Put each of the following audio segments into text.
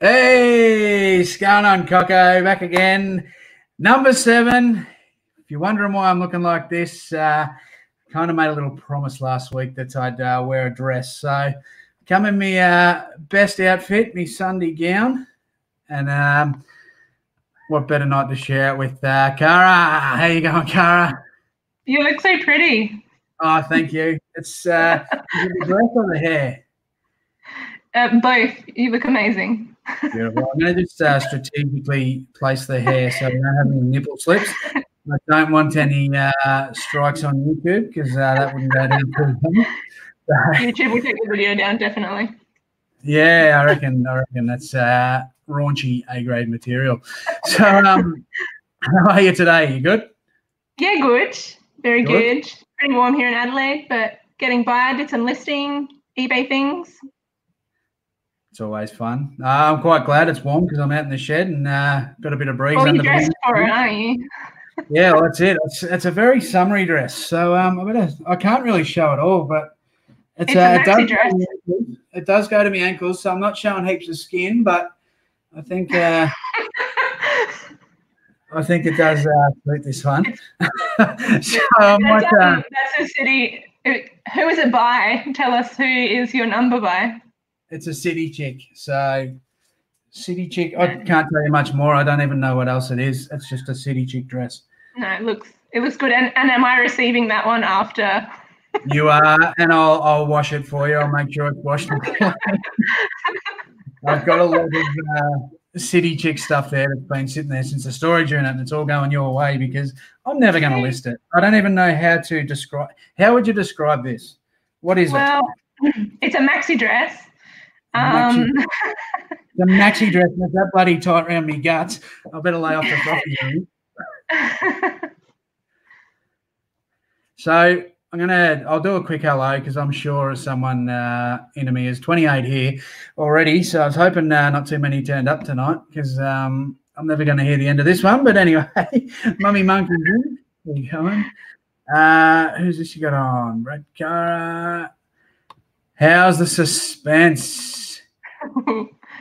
Hey, what's going on, Coco? Back again. Number seven. If you're wondering why I'm looking like this, uh, kind of made a little promise last week that I'd uh, wear a dress. So, come in my uh, best outfit, my Sunday gown. And um, what better night to share it with uh, Cara? How you going, Cara? You look so pretty. Oh, thank you. It's uh, the dress or the hair? Uh, both. You look amazing. Beautiful. I'm going to just uh, strategically place the hair so we don't have any nipple slips. I don't want any uh, strikes on YouTube because uh, that wouldn't go down too well. So, YouTube will take the video down, definitely. yeah, I reckon. I reckon that's uh, raunchy A grade material. So, um, how are you today? You good? Yeah, good. Very Good. good. Pretty warm here in Adelaide, but getting by. Did some listing, eBay things. It's always fun. Uh, I'm quite glad it's warm because I'm out in the shed and uh, got a bit of breeze Well, under you the dressed for it, aren't you? Yeah, well, that's it. It's, it's a very summery dress, so um, I better. I can't really show it all, but it's, It's a uh, it does. Go dress. to my ankles. It does go to my ankles, so I'm not showing heaps of skin, but I think uh, I think it does uh, suit this one. so might. that's, um, that's a city. Who is it by? Tell us who is your number by. It's a city chick, so city chick. I can't tell you much more. I don't even know what else it is. It's just a city chick dress. No, it looks it looks good. And, and am I receiving that one after? You are, and I'll I'll wash it for you. I'll make sure it's washed. I've got a lot of uh, city chick stuff there that's been sitting there since the storage unit, and it's all going your way because I'm never going to list it. I don't even know how to describe. How would you describe this? What is it? Well, it's a maxi dress. Um. The maxi dress with that bloody tight around me guts. I better lay off the coffee. So I'm gonna. I'll do a quick hello because I'm sure someone uh, into me is 28 here already. So I was hoping uh, not too many turned up tonight because um, I'm never going to hear the end of this one. But anyway, Mummy Monkey's in. There you going? Uh, who's this you got on? Brad Cara. How's the suspense?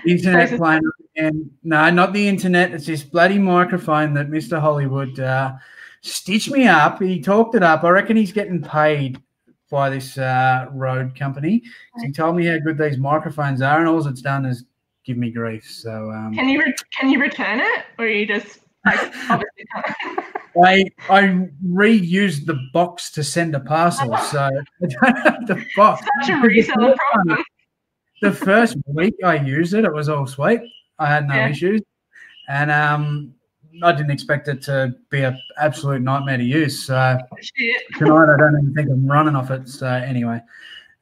Internet So playing. No, not the internet. It's this bloody microphone that Mr. Hollywood uh, stitched me up. He talked it up. I reckon he's getting paid by this uh, Rode company. He told me how good these microphones are, and all it's done is give me grief. So um, can you can you return it, or you just like? I I reused the box to send a parcel, so I don't have the box. such a reseller problem? The first week I used it, it was all sweet. I had no Yeah. issues, and um, I didn't expect it to be an absolute nightmare to use. So tonight, I don't even think I'm running off it. So anyway,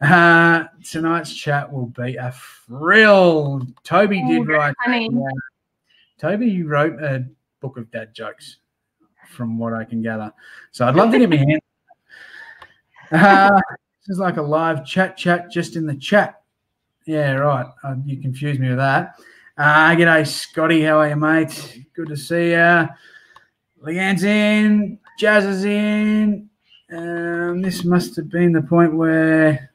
uh, tonight's chat will be a thrill. Toby Oh, did write. Yeah. Toby wrote a book of dad jokes, from what I can gather. So I'd love to get my hand. Uh, this is like a live chat, chat just in the chat. Yeah, right. Uh, you confused me with that. Uh, g'day, Scotty. How are you, mate? Good to see you. Leanne's in. Jazz is in. Um, this must have been the point where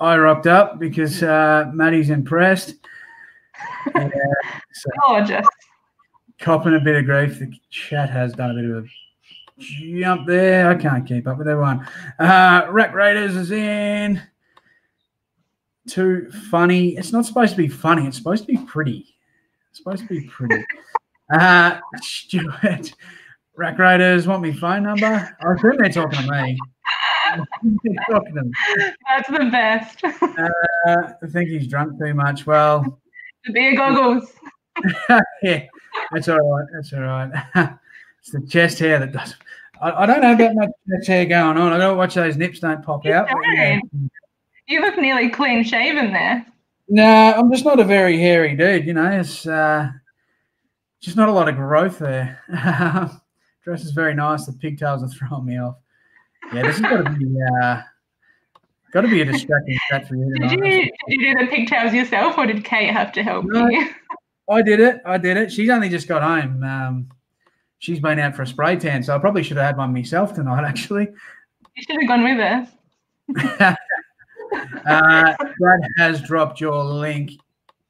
I rocked up because uh, Maddie's impressed. Yeah, so gorgeous. copping a bit of grief. The chat has done a bit of a jump there. I can't keep up with everyone. Uh, Rack Raiders is in. Too funny. It's not supposed to be funny. It's supposed to be pretty. It's supposed to be pretty. Uh, Stuart, Rack Raiders want me phone number? I assume they're talking to me. I think talking to me. That's the best. Uh, I think he's drunk too much. Well, the beer goggles. yeah, that's all right. That's all right. it's the chest hair that does. I, I don't have that much chest hair going on. I got to watch those nips don't pop out. but, yeah. You look nearly clean shaven there. No, I'm just not a very hairy dude. You know, it's uh, just not a lot of growth there. Dress is very nice. The pigtails are throwing me off. Yeah, this has got to be uh, got to be a distracting chat for you. Did you, tonight. did you do the pigtails yourself, or did Kate have to help No. you? I did it. I did it. She's only just got home. Um, she's been out for a spray tan, so I probably should have had one myself tonight. Actually, You should have gone with us. uh, Brad has dropped your link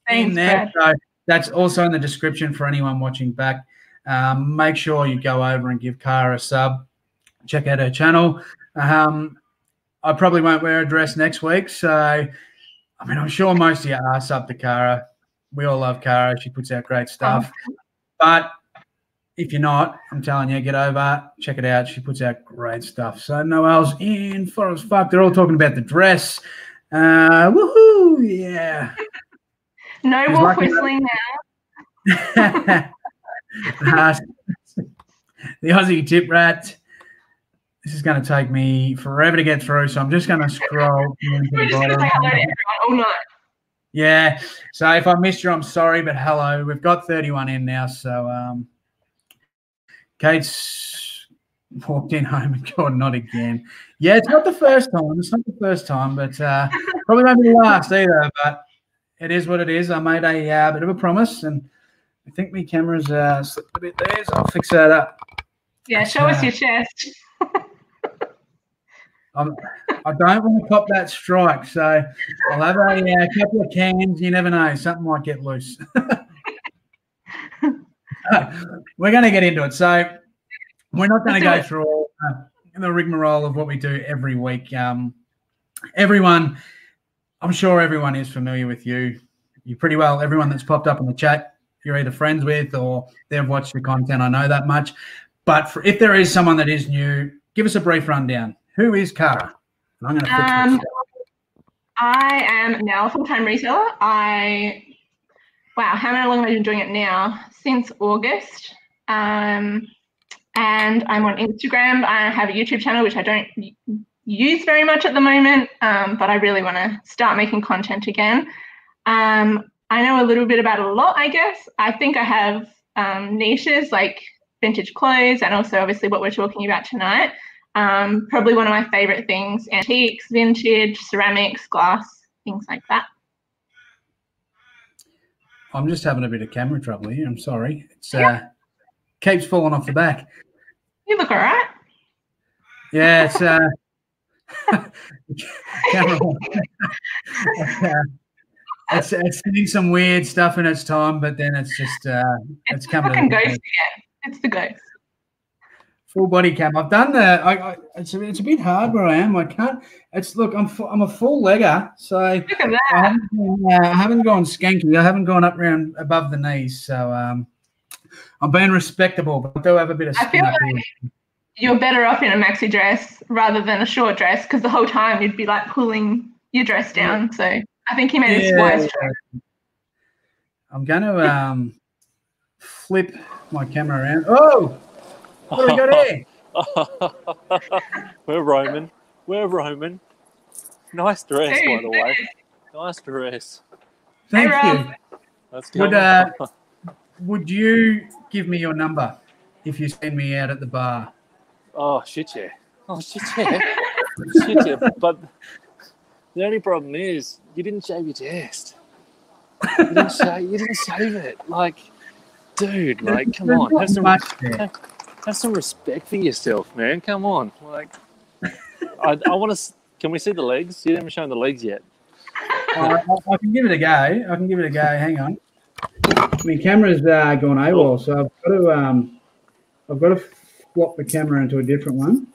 in there. Brad. So that's also in the description for anyone watching back. Um, make sure you go over and give Cara a sub. Check out her channel. Um, I probably won't wear a dress next week, so I mean, I'm sure most of you are sub to Cara. We all love Cara. She puts out great stuff. But if you're not, I'm telling you, get over, check it out. She puts out great stuff. So Noel's in for as fuck. They're all talking about the dress. Uh, woohoo! Yeah. No He's wolf lucky whistling now. Uh, the Aussie tip rat. This is going to take me forever to get through, so I'm just going to scroll. We're just going to bottom. say hello to everyone all night. Yeah. So if I missed you, I'm sorry, but hello. We've got 31 in now. So um, Kate's walked in home and gone, not again. Yeah, it's not the first time. It's not the first time, but uh, probably won't be the last either. But it is what it is. I made a uh, bit of a promise, and I think my camera's uh, slipped a bit there, so I'll fix that up. Yeah, show us your chest. I'm, I don't want to cop that strike, so I'll have a uh, couple of cans. You never know, something might get loose. we're going to get into it. So we're not going to go through all uh, the rigmarole of what we do every week. Um, everyone, I'm sure everyone is familiar with you. You pretty well, everyone that's popped up in the chat, you're either friends with or they've watched your content. I know that much. But for, if there is someone that is new, give us a brief rundown. Who is Cara? And I'm going to fix Um, this. I am now a full-time retailer. I wow, how long have I been doing it now? Since August. Um, and I'm on Instagram. I have a YouTube channel which I don't use very much at the moment, um, but I really want to start making content again. Um, I know a little bit about a lot, I guess. I think I have um, niches like vintage clothes and also obviously what we're talking about tonight. Um, probably one of my favorite things antiques, vintage, ceramics, glass, things like that. I'm just having a bit of camera trouble here. I'm sorry. It's uh, keeps falling off the back. You look all right. Yeah, it's uh, camera. Uh, it's it's doing some weird stuff in its time, but then it's just uh, it's It's coming. fucking the ghost again. It's the ghost. Full body cam. I've done the. I, I, it's a, it's a bit hard where I am. I can't. It's look. I'm fu- I'm a full legger, so Look at I that. haven't, gone, uh, I haven't gone skanky. I haven't gone up around above the knees. So um, I'm being respectable, but I do have a bit of I feel up here. You're better off in a maxi dress rather than a short dress because the whole time you'd be like pulling your dress down. So I think he made a wise choice. I'm going to um, flip my camera around. Oh, what do we got here? We're Roman. We're Roman. Nice dress, by Dude, the way. Nice dress. Thank Hey, you. Rob. Let's Would, uh, Would you give me your number if you send me out at the bar? oh shit yeah. Oh shit yeah. shit yeah. But the only problem is you didn't shave your chest. You didn't shave. You didn't shave it. Like, dude, like, come There's on, have some much there. Have some respect for yourself, man. Come on, like, I, I want to. Can we see the legs? You haven't shown the legs yet. I, I- I can give it a go. I can give it a go. Hang on. My camera's uh, gone AWOL, so I've got to um, I've got to swap the camera into a different one.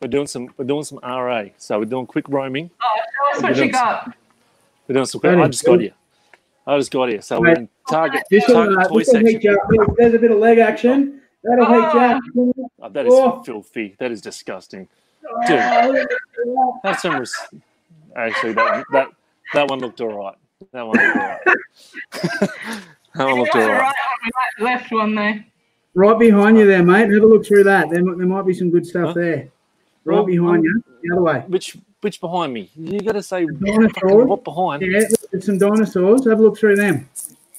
We're doing some. We're doing some RA. So we're doing quick roaming. Oh, show us what you got. We're doing some. That I is just got good. here. I just got here. So Mate, we're in Target. This will, Target uh, toy this section. you There's a bit of leg action. That'll heat you up. Oh, that is Oh. filthy. That is disgusting. Oh, That's some. Res- Actually, that that that one looked all right. That one looked all right. that one looked got all the right. right one, we like the left one though. Right behind you there, mate. Have a look through that. There, there might be some good stuff Huh? there. Right Well, behind um, you, the other way. Which which behind me? You got to say Dinosaur. what behind? Yeah, there's some dinosaurs. Have a look through them.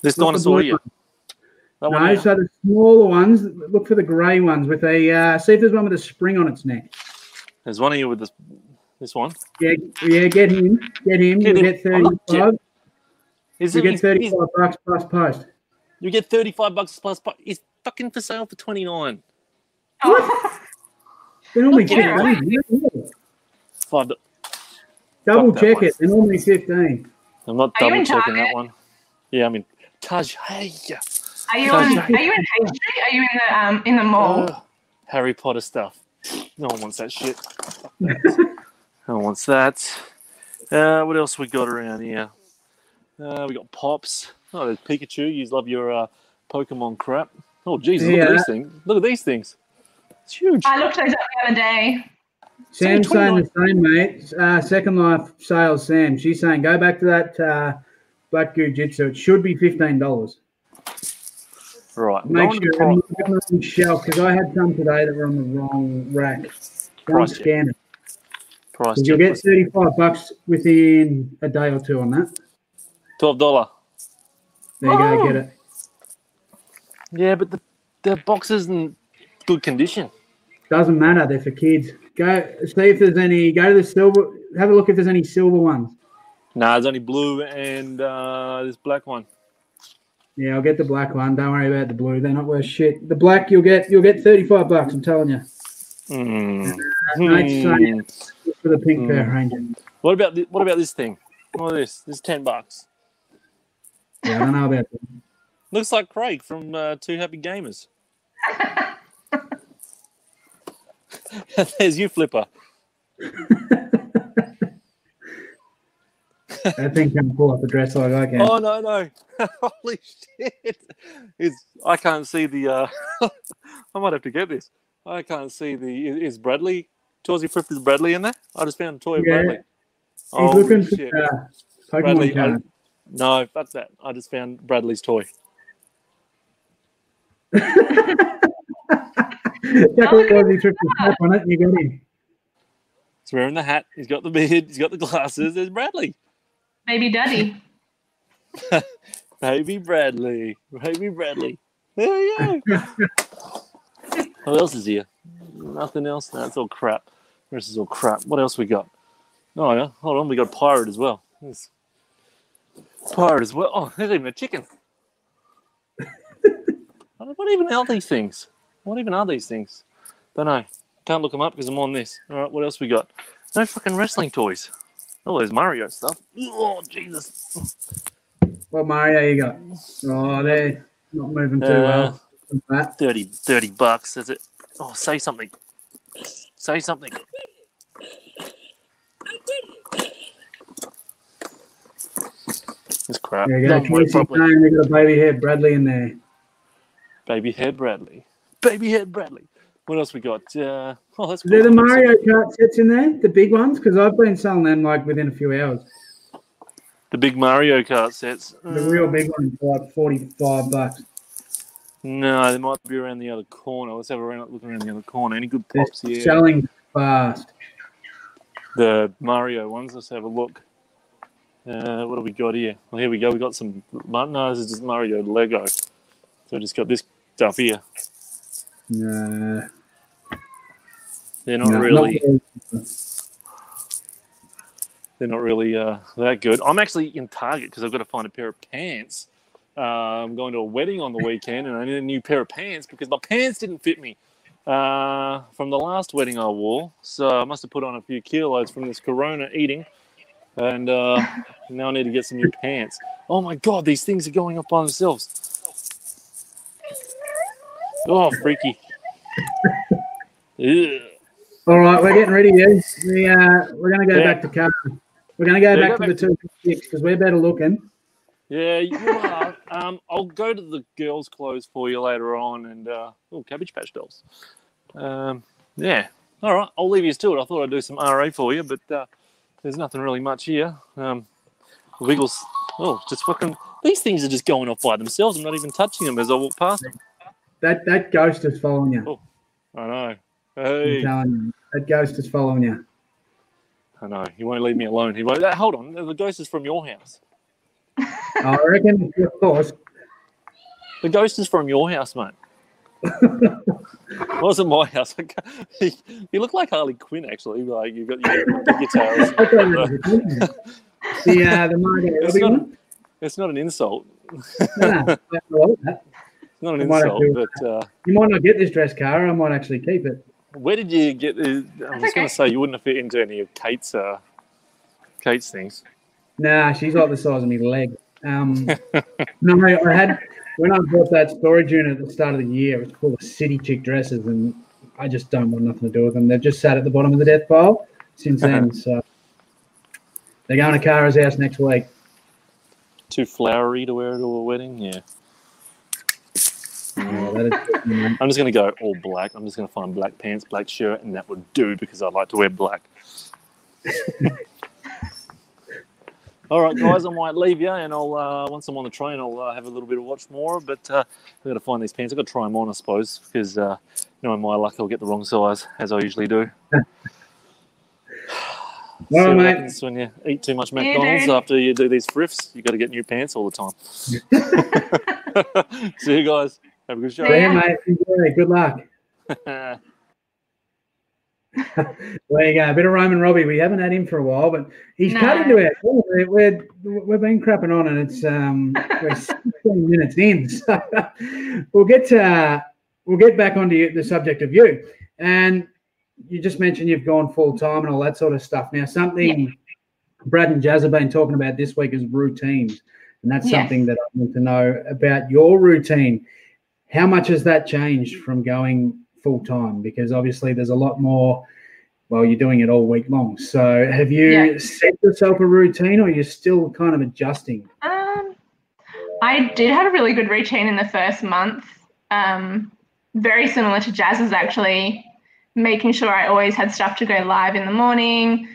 This Look dinosaur blue here. ones. That No, here? so the smaller ones. Look for the grey ones with a. Uh, see if there's one with a spring on its neck. There's one here with this this one. Yeah, yeah. Get him. Get him. Get you him. get I'm not thirty-five. Is You it? get thirty-five he's- bucks plus post. You get thirty five bucks plus. plus he's fucking for sale for twenty nine. Oh, They're normally Yeah. fifteen. Five. Double that check it. They're normally fifteen. I'm not Are double checking that one. Yeah, I mean Taj, hey. Are you on? Are you in Hay Street? Are you in the um in the mall? Oh, Harry Potter stuff. No one wants that shit. no one wants that. Uh, what else we got around here? Uh, we got Pops. Oh, there's Pikachu. You love your uh, Pokemon crap. Oh, Jesus, look Yeah. at these things. Look at these things. It's huge. I looked those up the other day. Sam's saying the same, mate. Uh, Second Life sales, Sam. She's saying go back to that uh, Black Goo Jit Zu. It should be fifteen dollars. Right. Make sure to on pro- the wrong shelf because I had some today that were on the wrong rack. Don't Price scan it. price You'll get thirty-five bucks within a day or two on that. Twelve dollar. There you Oh. go, get it. Yeah, but the the box is in good condition. Doesn't matter. They're for kids. Go see if there's any. Go to the silver. Have a look if there's any silver ones. Nah, there's only blue and uh, this black one. Yeah, I'll get the black one. Don't worry about the blue. They're not worth shit. The black you'll get you'll get thirty five bucks. I'm telling you Mm. no, it's Hmm. For the pink Mm. Power Ranger. What about the, what about this thing? What is this? This is ten bucks. Yeah, I don't know about that. Looks like Craig from uh, Two Happy Gamers. There's you, Flipper. That thing can pull off a dress like I can. Oh no no! Holy shit! It's I can't see the. Uh, I might have to get this. I can't see the. Is Bradley? Torsey Flip is Bradley in there? I just found a toy of Yeah. Bradley. He's Holy looking for shit. uh, Pokemon Bradley, I, no, that's that. I just found Bradley's toy. Definitely was he tripped his step on it and you got him. He's wearing the hat. He's got the beard. He's got the glasses. There's Bradley. Baby Daddy. Baby Bradley. Baby Bradley. There you go. what else is here? Nothing else? No, it's all crap. This is all crap. What else we got? Oh, yeah. Hold on. We got Pirate as well. There's Pirate as well. Oh, there's even a chicken. what even are these things? What even are these things? Don't know. Can't look them up because I'm on this. All right, what else we got? No fucking wrestling toys. Oh, there's Mario stuff. Oh, Jesus. What Mario you got? Oh, they're not moving too Uh, well. That. 30, 30 bucks. Is it? Oh, say something. Say something. It's crap. There you go. Don't work Casey's they got a baby head Bradley in there. Baby head Bradley. Baby head Bradley. What else we got? Uh, oh, that's there the. Mario Kart sets in there? The big ones? Because I've been selling them like within a few hours. The big Mario Kart sets. The real big ones are like 45 bucks. No, they might be around the other corner. Let's have a look around the other corner. Any good They're pops here? selling fast. the Mario ones. Let's have a look. Uh, what do we got here? Well, here we go. We got some. No, this is just Mario Lego. So I just got this stuff here. No, They're not no, really. not They're not really uh, that good. I'm actually in Target because I've got to find a pair of pants. Uh, I'm going to a wedding on the weekend, and I need a new pair of pants because my pants didn't fit me uh, from the last wedding I wore. So I must have put on a few kilos from this Corona eating, and uh, now I need to get some new pants. Oh my God, these things are going up by themselves. Oh, freaky. Ugh. All right, we're getting ready. Yeah, we, uh, we're going to go Yeah. back to car. We're going to go Yeah, back go to back the two six because we're better looking. Yeah, you are. um, I'll go to the girls' clothes for you later on, and uh, oh, Cabbage Patch Dolls. Um, yeah, all right. I'll leave you to it. I thought I'd do some RA for you, but uh, there's nothing really much here. Um, Wiggles. Oh, just fucking. These things are just going off by themselves. I'm not even touching them as I walk past them. That that ghost is following you. Oh. I know. I'm Hey, telling you, that ghost is following you. I know. He won't leave me alone. He won't. Hold on. The ghost is from your house. I reckon, of course. The ghost is from your house, mate. wasn't my house. you look like Harley Quinn, actually. Like you've got your pigtails. I thought it was a the uh, the Margot It's not-. It's not an insult. No, no, I like that. It's not an insult. But uh, You might not get this dress, Cara. I might actually keep it. Where did you get? The, I was okay. going to say you wouldn't have fit into any of Kate's uh, Kate's things. Nah, she's like the size of my leg. Um, no, I had when I bought that storage unit at the start of the year. It's was full of city chick dresses, and I just don't want nothing to do with them. They've just sat at the bottom of the death pile since then. so they're going to Kara's house next week. Too flowery to wear to a wedding. Yeah. Oh, is, I'm just gonna go all black. I'm just gonna find black pants, black shirt, and that would do because I like to wear black. all right, guys, I might leave you, and I'll uh, once I'm on the train, I'll uh, have a little bit of watch more. But uh, I've got to find these pants. I've got to try them on, I suppose, because uh, you know, in my luck, I'll get the wrong size as I usually do. See All right, what mate. happens when you eat too much McDonald's dude. after you do these thrifts. You got to get new pants all the time. See you guys. Have a good show. See yeah, ya. mate. Enjoy. Good luck. There you go. A bit of Roman Robbie. We haven't had him for a while, but he's No. cut into it. We're, we're, we've been crapping on, and it's um, we're 16 minutes in. So we'll get to, uh, we'll get back onto you- the subject of you. And you just mentioned you've gone full time and all that sort of stuff. Now, something Brad and Jazz have been talking about this week is routines, and that's Yes. something that I want to know about your routine. How much has that changed from going full time? Because obviously, there's a lot more. Well, you're doing it all week long. So, have you Yeah. set yourself a routine, or you're still kind of adjusting? Um, I did have a really good routine in the first month. Um, very similar to Jazz's actually, making sure I always had stuff to go live in the morning,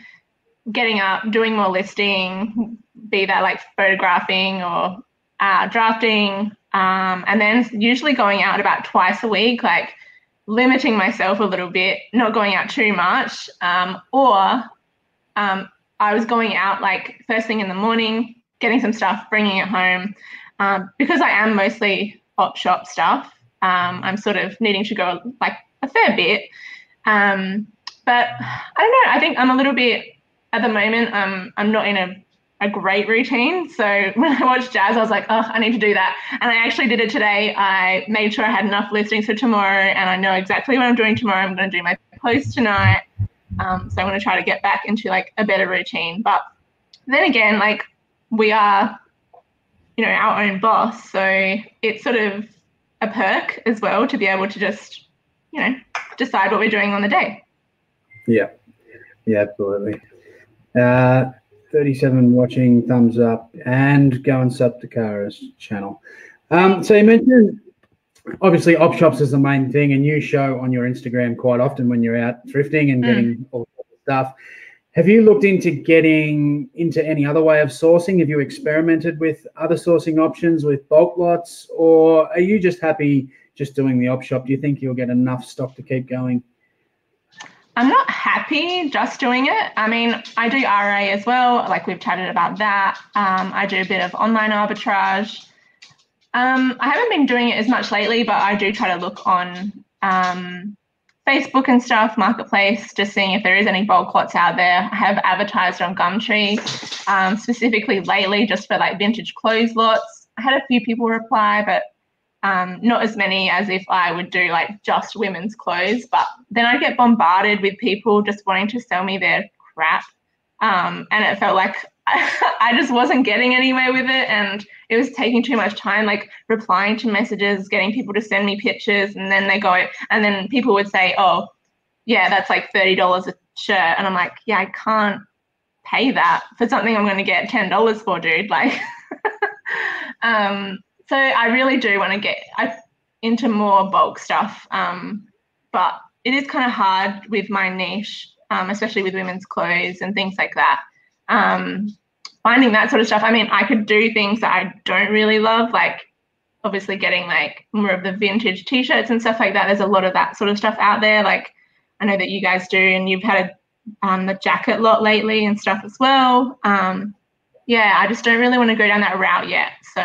getting up, doing more listing, be that like photographing or uh, drafting, um, and then usually going out about twice a week, like limiting myself a little bit, not going out too much, um, or um, I was going out like first thing in the morning, getting some stuff, bringing it home. Um, because I am mostly op shop stuff, um, I'm sort of needing to go like a fair bit. Um, but I don't know. I think I'm a little bit at the moment. Um, I'm not in a, a great routine. So when I watched Jazz, I was like, oh, I need to do that. And I actually did it today. I made sure I had enough listings for tomorrow, and I know exactly what I'm doing tomorrow. I'm going to do my post tonight. Um, so I'm going to try to get back into like a better routine. But then again, like we are, you know, our own boss. So it's sort of a perk as well to be able to just, you know, decide what we're doing on the day. Yeah, yeah, absolutely. Uh, 37 watching, thumbs up, and go and sub to Kara's channel. Um, so you mentioned obviously op shops is the main thing, and you show on your Instagram quite often when you're out thrifting and Mm. getting all sorts of stuff. Have you looked into getting into any other way of sourcing? Have you experimented with other sourcing options with bulk lots, or are you just happy just doing the op shop? Do you think you'll get enough stock to keep going? I'm not happy just doing it. I mean, I do RA as well. Like we've chatted about that. Um, I do a bit of online arbitrage. Um, I haven't been doing it as much lately, but I do try to look on um, Facebook and stuff, Marketplace, just seeing if there is any bulk lots out there. I have advertised on Gumtree um, specifically lately just for like vintage clothes lots. I had a few people reply, but um, not as many as if I would do like just women's clothes. But then I get bombarded with people just wanting to sell me their crap. Um, and it felt like I just wasn't getting anywhere with it. And it was taking too much time, like replying to messages, getting people to send me pictures. And then they go, and then people would say, oh, yeah, that's like $30 a shirt. And I'm like, yeah, I can't pay that for something I'm going to get $10 for, dude. Like, um, so I really do want to get into more bulk stuff. Um, but it is kind of hard with my niche, um, especially with women's clothes and things like that. Um, finding that sort of stuff. I mean, I could do things that I don't really love, like obviously getting like more of the vintage t-shirts and stuff like that. There's a lot of that sort of stuff out there. Like I know that you guys do, and you've had a, um, the jacket lot lately and stuff as well. Um, yeah, I just don't really want to go down that route yet. So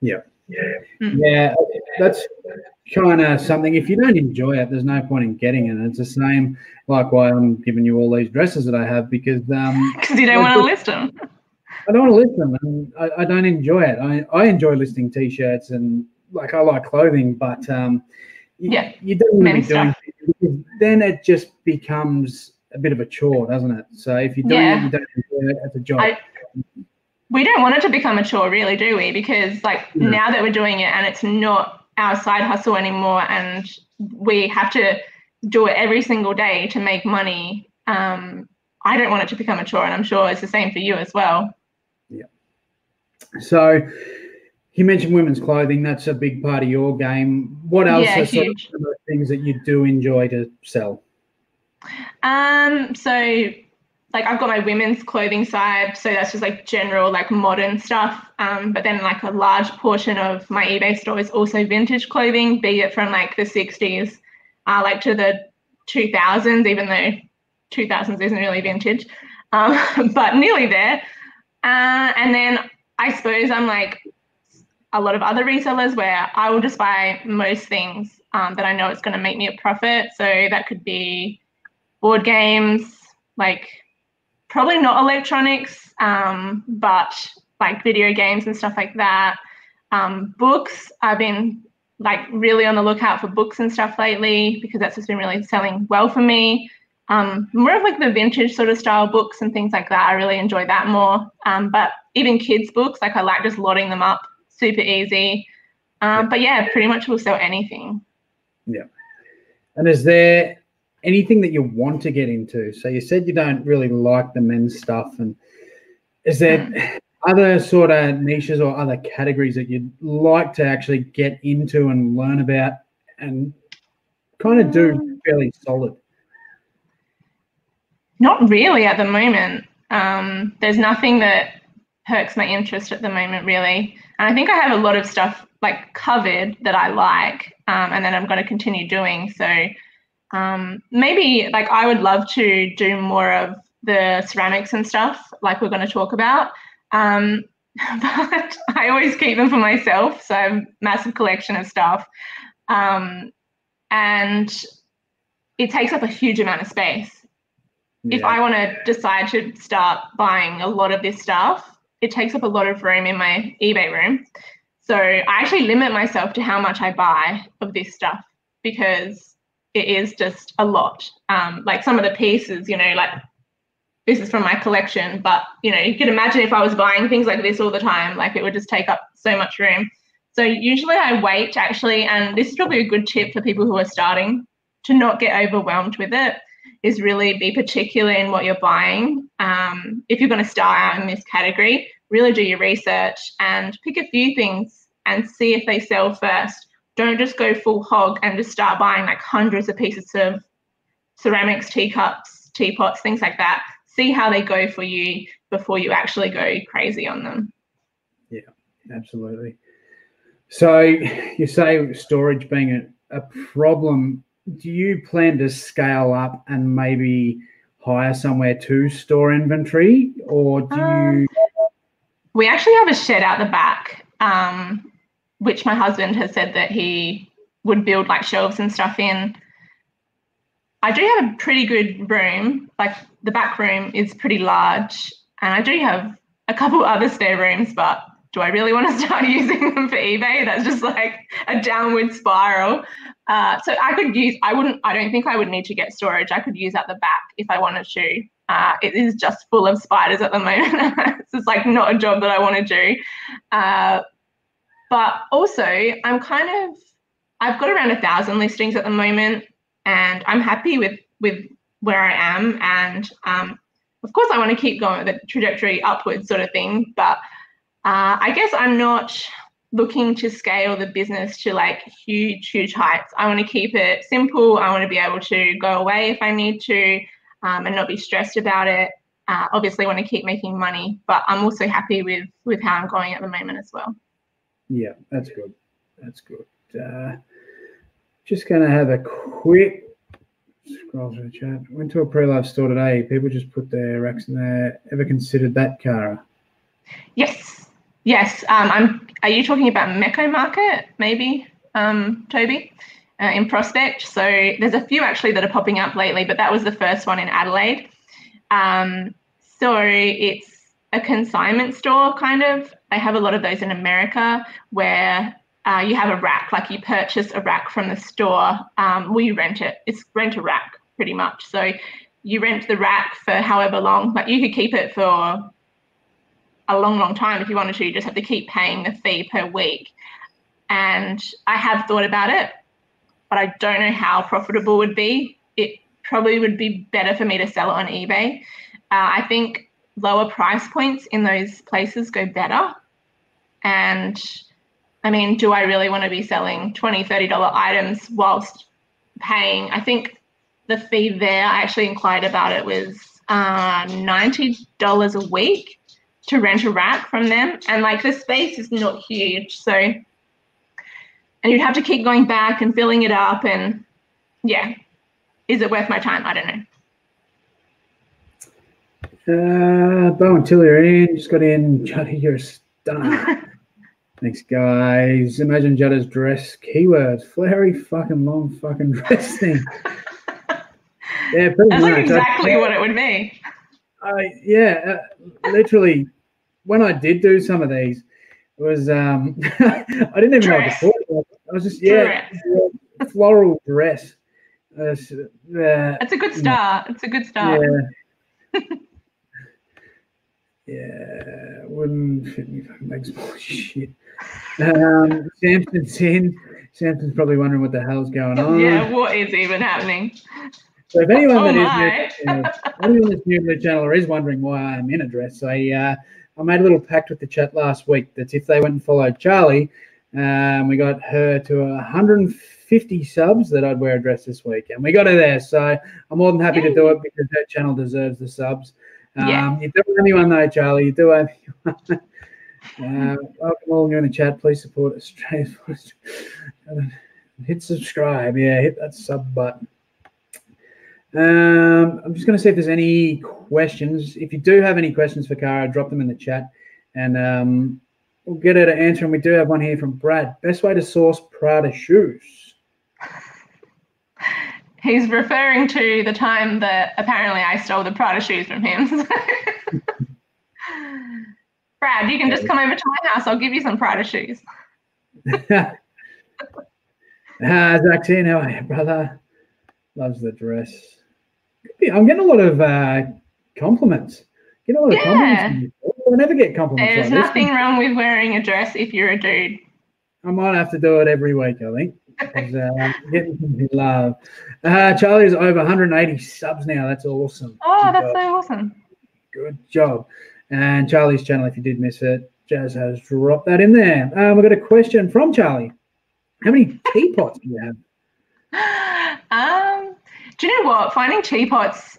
Yeah, Yeah. Mm. Yeah. that's kind of something. If you don't enjoy it, there's no point in getting it. It's the same, like why I'm giving you all these dresses that I have because um, because you don't want to list them. I don't want to list them. And I, I don't enjoy it. I, I enjoy listing t-shirts and like I like clothing, but um, Yeah, you don't want to be doing then it just becomes a bit of a chore, doesn't it? So if you're doing Yeah. it, you don't enjoy it as a job. I- we don't want it to become a chore, really, do we? Because like Yeah. now that we're doing it and it's not our side hustle anymore, and we have to do it every single day to make money. Um, I don't want it to become a chore, and I'm sure it's the same for you as well. Yeah. So you mentioned women's clothing. That's a big part of your game. What else Yeah, are huge. some of the things that you do enjoy to sell? Um, so like I've got my women's clothing side, so that's just like general like modern stuff. Um, but then like a large portion of my eBay store is also vintage clothing, be it from like the 60s, uh, like to the 2000s, even though 2000s isn't really vintage, um, but nearly there. Uh, and then I suppose I'm like a lot of other resellers where I will just buy most things um, that I know it's going to make me a profit. So that could be board games, like probably not electronics, um, but like video games and stuff like that. Um, books, I've been like really on the lookout for books and stuff lately because that's just been really selling well for me. Um, more of like the vintage sort of style books and things like that. I really enjoy that more. Um, but even kids' books, like I like just loading them up, super easy. Um, but yeah, pretty much will sell anything. Yeah. And is there anything that you want to get into? So you said you don't really like the men's stuff, and is there other sort of niches or other categories that you'd like to actually get into and learn about and kind of do fairly solid? Not really at the moment. Um, there's nothing that perks my interest at the moment, really. And I think I have a lot of stuff like covered that I like, um, and then I'm going to continue doing. So um, maybe like I would love to do more of the ceramics and stuff, like we're going to talk about. Um, but I always keep them for myself. So I have a massive collection of stuff. Um, and it takes up a huge amount of space if I want to decide to start buying a lot of this stuff, it takes up a lot of room in my eBay room. So I actually limit myself to how much I buy of this stuff because it is just a lot. Um, like some of the pieces, you know, like this is from my collection, but you know, you could imagine if I was buying things like this all the time, like it would just take up so much room. So usually I wait actually, and this is probably a good tip for people who are starting to not get overwhelmed with it is really be particular in what you're buying. Um, if you're going to start out in this category, really do your research and pick a few things and see if they sell first. Don't just go full hog and just start buying like hundreds of pieces of ceramics, teacups, teapots, things like that. See how they go for you before you actually go crazy on them. Yeah, absolutely. So you say storage being a, a problem. Do you plan to scale up and maybe hire somewhere to store inventory, or do Um, you? We actually have a shed out the back, um, which my husband has said that he would build like shelves and stuff in. I do have a pretty good room, like the back room is pretty large, and I do have a couple other spare rooms, but do I really want to start using them for eBay? That's just like a downward spiral. Uh, so I could use, I wouldn't, I don't think I would need to get storage. I could use at the back if I wanted to. Uh, it is just full of spiders at the moment. it's just like not a job that I want to do. Uh, but also, I'm kind of, I've got around a thousand listings at the moment, and I'm happy with with where I am. And um, of course, I want to keep going with the trajectory upwards, sort of thing. But uh, I guess I'm not looking to scale the business to like huge, huge heights. I want to keep it simple. I want to be able to go away if I need to um, and not be stressed about it. Uh, obviously, want to keep making money, but I'm also happy with with how I'm going at the moment as well. Yeah, that's good. That's good. Uh, just going to have a quick scroll through the chat. Went to a pre-love store today. People just put their racks in there. Ever considered that, Cara? Yes, yes. Um, I'm. Are you talking about Mecco Market, maybe, um, Toby, uh, in Prospect? So there's a few actually that are popping up lately, but that was the first one in Adelaide. Um, so it's a consignment store, kind of. They have a lot of those in America where uh, you have a rack, like you purchase a rack from the store. Um, you rent it. It's rent a rack, pretty much. So you rent the rack for however long, but you could keep it for a long, long time. If you wanted to, you just have to keep paying the fee per week. And I have thought about it, but I don't know how profitable it would be. It probably would be better for me to sell it on eBay. Uh, I think lower price points in those places go better. And I mean, do I really want to be selling $20, $30 items whilst paying? I think the fee there, I actually inquired about it, was uh, $90 a week to rent a rack from them. And like the space is not huge. So, and you'd have to keep going back and filling it up. And yeah, is it worth my time? I don't know. Uh, Bowen Tillier in, just got in. Juddy, you're a stunner. Thanks, guys. Imagine Judda's dress. Keywords. Flowery fucking long fucking dress thing. Yeah, pretty That's much. like I- exactly what it would be. I yeah, uh, literally. When I did do some of these, it was um, I didn't even know what to call it. I was just yeah, yeah, floral dress. Uh, uh, It's a good start. It's a good start. yeah. Yeah, wouldn't fit me fucking legs. Shit. Um, Samson's in. Samson's probably wondering what the hell's going on. Yeah, what is even happening? So if anyone Oh that is yeah, anyone that's new to the channel or is wondering why I'm in a dress, I uh, I made a little pact with the chat last week that if they went and followed Charlie, um, we got her to 150 subs that I'd wear a dress this week, and we got her there. So I'm more than happy to do it because her channel deserves the subs. Um, Yeah. You do anyone though, Charlie. You do anyone. Uh, welcome all you in the chat. Please support Australia. hit subscribe. Yeah, hit that sub button. Um, I'm just going to see if there's any questions. If you do have any questions for Cara, drop them in the chat, and um, we'll get her to answer. And we do have one here from Brad. Best way to source Prada shoes. He's referring to the time that apparently I stole the Prada shoes from him. Brad, you can just come over to my house. I'll give you some Prada shoes. ah, in. How are you, brother? Loves the dress. I'm getting a lot of uh, compliments. Getting a lot of Yeah. compliments. I never get compliments There's like this. nothing wrong with wearing a dress if you're a dude. I might have to do it every week, I think. 'Cause, uh, getting love. Uh, Charlie's over 180 subs now. That's awesome. Oh, Good that's job. so awesome. Good job. And Charlie's channel, if you did miss it, Jazz has dropped that in there. Um, we've got a question from Charlie. How many teapots do you have? Um, do you know what? Finding teapots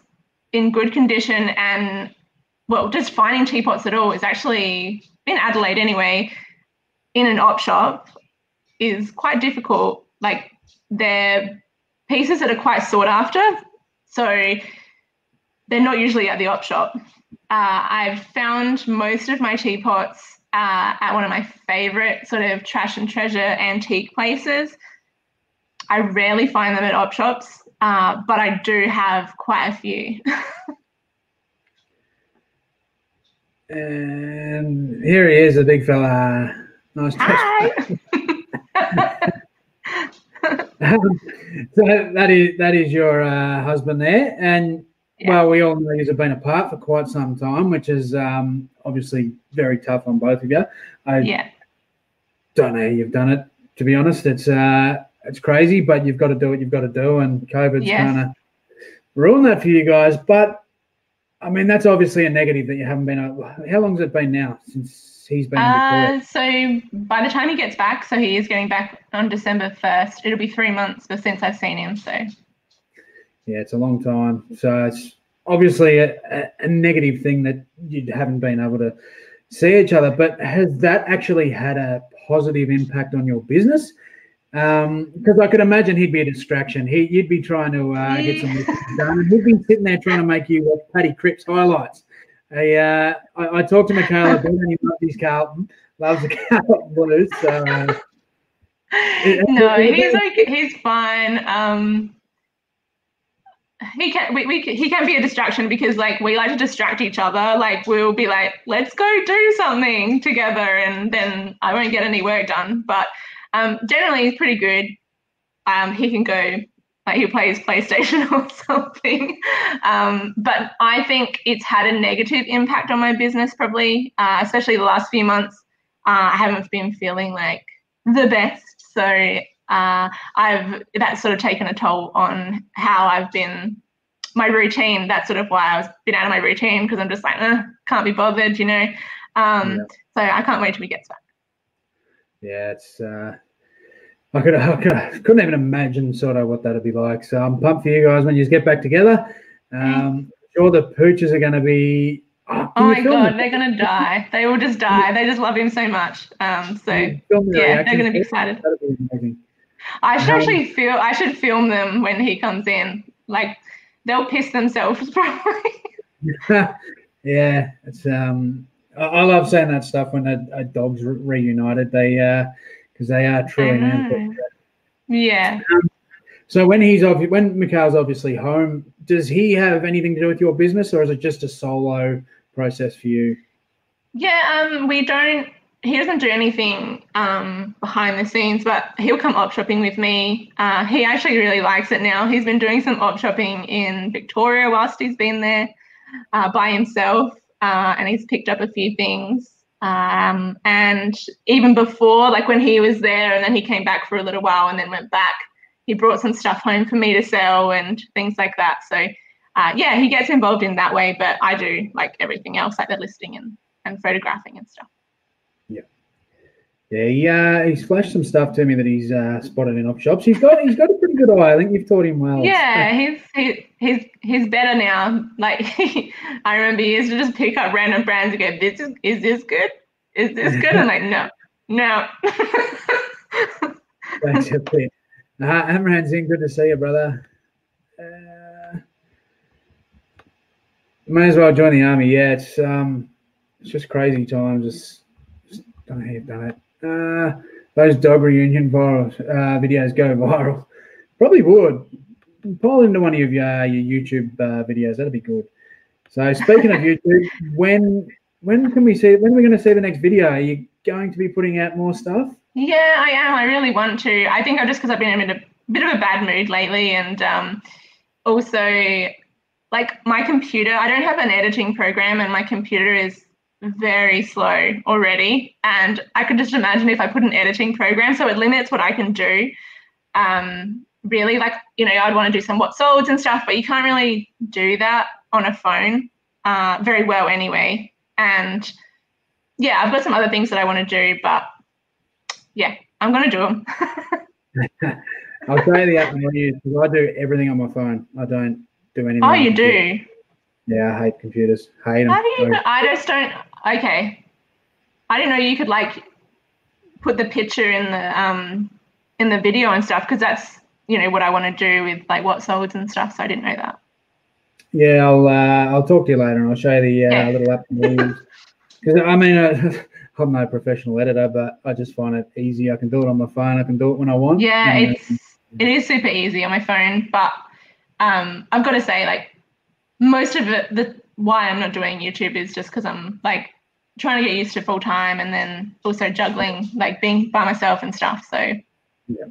in good condition and well, just finding teapots at all is actually in Adelaide anyway, in an op shop is quite difficult. Like they're pieces that are quite sought after, so they're not usually at the op shop. Uh, I've found most of my teapots uh, at one of my favorite sort of trash and treasure antique places. I rarely find them at op shops, uh, but I do have quite a few. And here he is, a big fella. Nice. Hi. so that is that is your uh, husband there, and Yeah. well, we all know you've been apart for quite some time, which is um, obviously very tough on both of you. I yeah, don't know how you've done it. To be honest, it's uh, it's crazy, but you've got to do what you've got to do, and COVID's Yes. kind of ruined that for you guys. But I mean, that's obviously a negative that you haven't been. How long has it been now since he's been? Uh, so by the time he gets back, so he is getting back on December 1st, it'll be three months since I've seen him. So Yeah, it's a long time. So it's obviously a, a, a negative thing that you haven't been able to see each other. But has that actually had a positive impact on your business? Because I could imagine he'd be a distraction. He, you'd be trying to uh, get some done, he'd be sitting there trying to make you watch Paddy Cripps highlights. I, uh, I, I talked to Michaela, he loves his Carlton, loves the Carlton Blues. So, uh, no, he's like He's fine. Um, he can we, we he can be a distraction because like we like to distract each other. Like we'll be like, let's go do something together, and then I won't get any work done. But um, generally, he's pretty good. Um, he can go like he plays PlayStation or something. Um, but I think it's had a negative impact on my business, probably, uh, especially the last few months. Uh, I haven't been feeling like the best, so uh, I've that's sort of taken a toll on how I've been my routine. That's sort of why I was been out of my routine because I'm just like, eh, can't be bothered, you know. Um, Yeah. So I can't wait till we get back. Yeah, it's. I could, I could, I couldn't even imagine sort of what that'd be like. So I'm pumped for you guys when you get back together. Um, sure, the pooches are going to be. Oh, Oh my god, they're gonna die. They will just die. They just love him so much. Um, so yeah, they're gonna be excited. Be. I should Um, actually feel I should film them when he comes in. Like they'll piss themselves probably. yeah, it's um, I, I love saying that stuff when a, a dog's re- reunited. They uh, because they are truly man. know. yeah. So when he's obvi- when Mikhail's obviously home, does he have anything to do with your business, or is it just a solo process for you? Yeah, um, we don't. He doesn't do anything um, behind the scenes, but he'll come op shopping with me. Uh, he actually really likes it now. He's been doing some op shopping in Victoria whilst he's been there uh, by himself, uh, and he's picked up a few things. Um, and even before, like when he was there, and then he came back for a little while and then went back, he brought some stuff home for me to sell and things like that. So, uh, yeah, he gets involved in that way, but I do like everything else, like the listing and and photographing and stuff. Yeah, he, uh, he's flashed some stuff to me that he's uh, spotted in op shops. He's got he's got a pretty good eye. I think you've taught him well. Yeah, he's he, he's he's better now. Like I remember he used to just pick up random brands and go, "This is is this good? Is this good?" I'm like, "No, no." Thanks bit. Uh, Amran Singh, good to see you, brother. Uh, may as well join the army. Yeah, it's um, it's just crazy times. Just, just don't know how you've done it. Uh, those dog reunion viral uh, videos go viral. Probably would. Pull into one of your uh, your YouTube uh, videos. That'd be good. So speaking of YouTube, when when can we see? When are we going to see the next video? Are you going to be putting out more stuff? Yeah, I am. I really want to. I think I just because I've been in a bit of a bad mood lately, and um, also like my computer. I don't have an editing program, and my computer is very slow already. And I could just imagine if I put an editing program, so it limits what I can do. Um, really, like you know, I'd want to do some what solds and stuff, but you can't really do that on a phone uh, very well anyway. And yeah, I've got some other things that I want to do, but yeah, I'm gonna do them. I'll you the app I use because I do everything on my phone. I don't do anything. oh, you computer. do? Yeah, I hate computers. Hate them. How do you? I just don't. Okay, I didn't know you could like put the picture in the um in the video and stuff because that's you know what I want to do with like what solds and stuff. So I didn't know that. Yeah, I'll uh, I'll talk to you later and I'll show you the uh, Yeah. little app I. Because I mean, uh, I'm no professional editor, but I just find it easy. I can do it on my phone. I can do it when I want. Yeah, it's it is super easy on my phone, but um, I've got to say, like most of it, the why I'm not doing YouTube is just because I'm like trying to get used to full time and then also juggling like being by myself and stuff. So Yeah,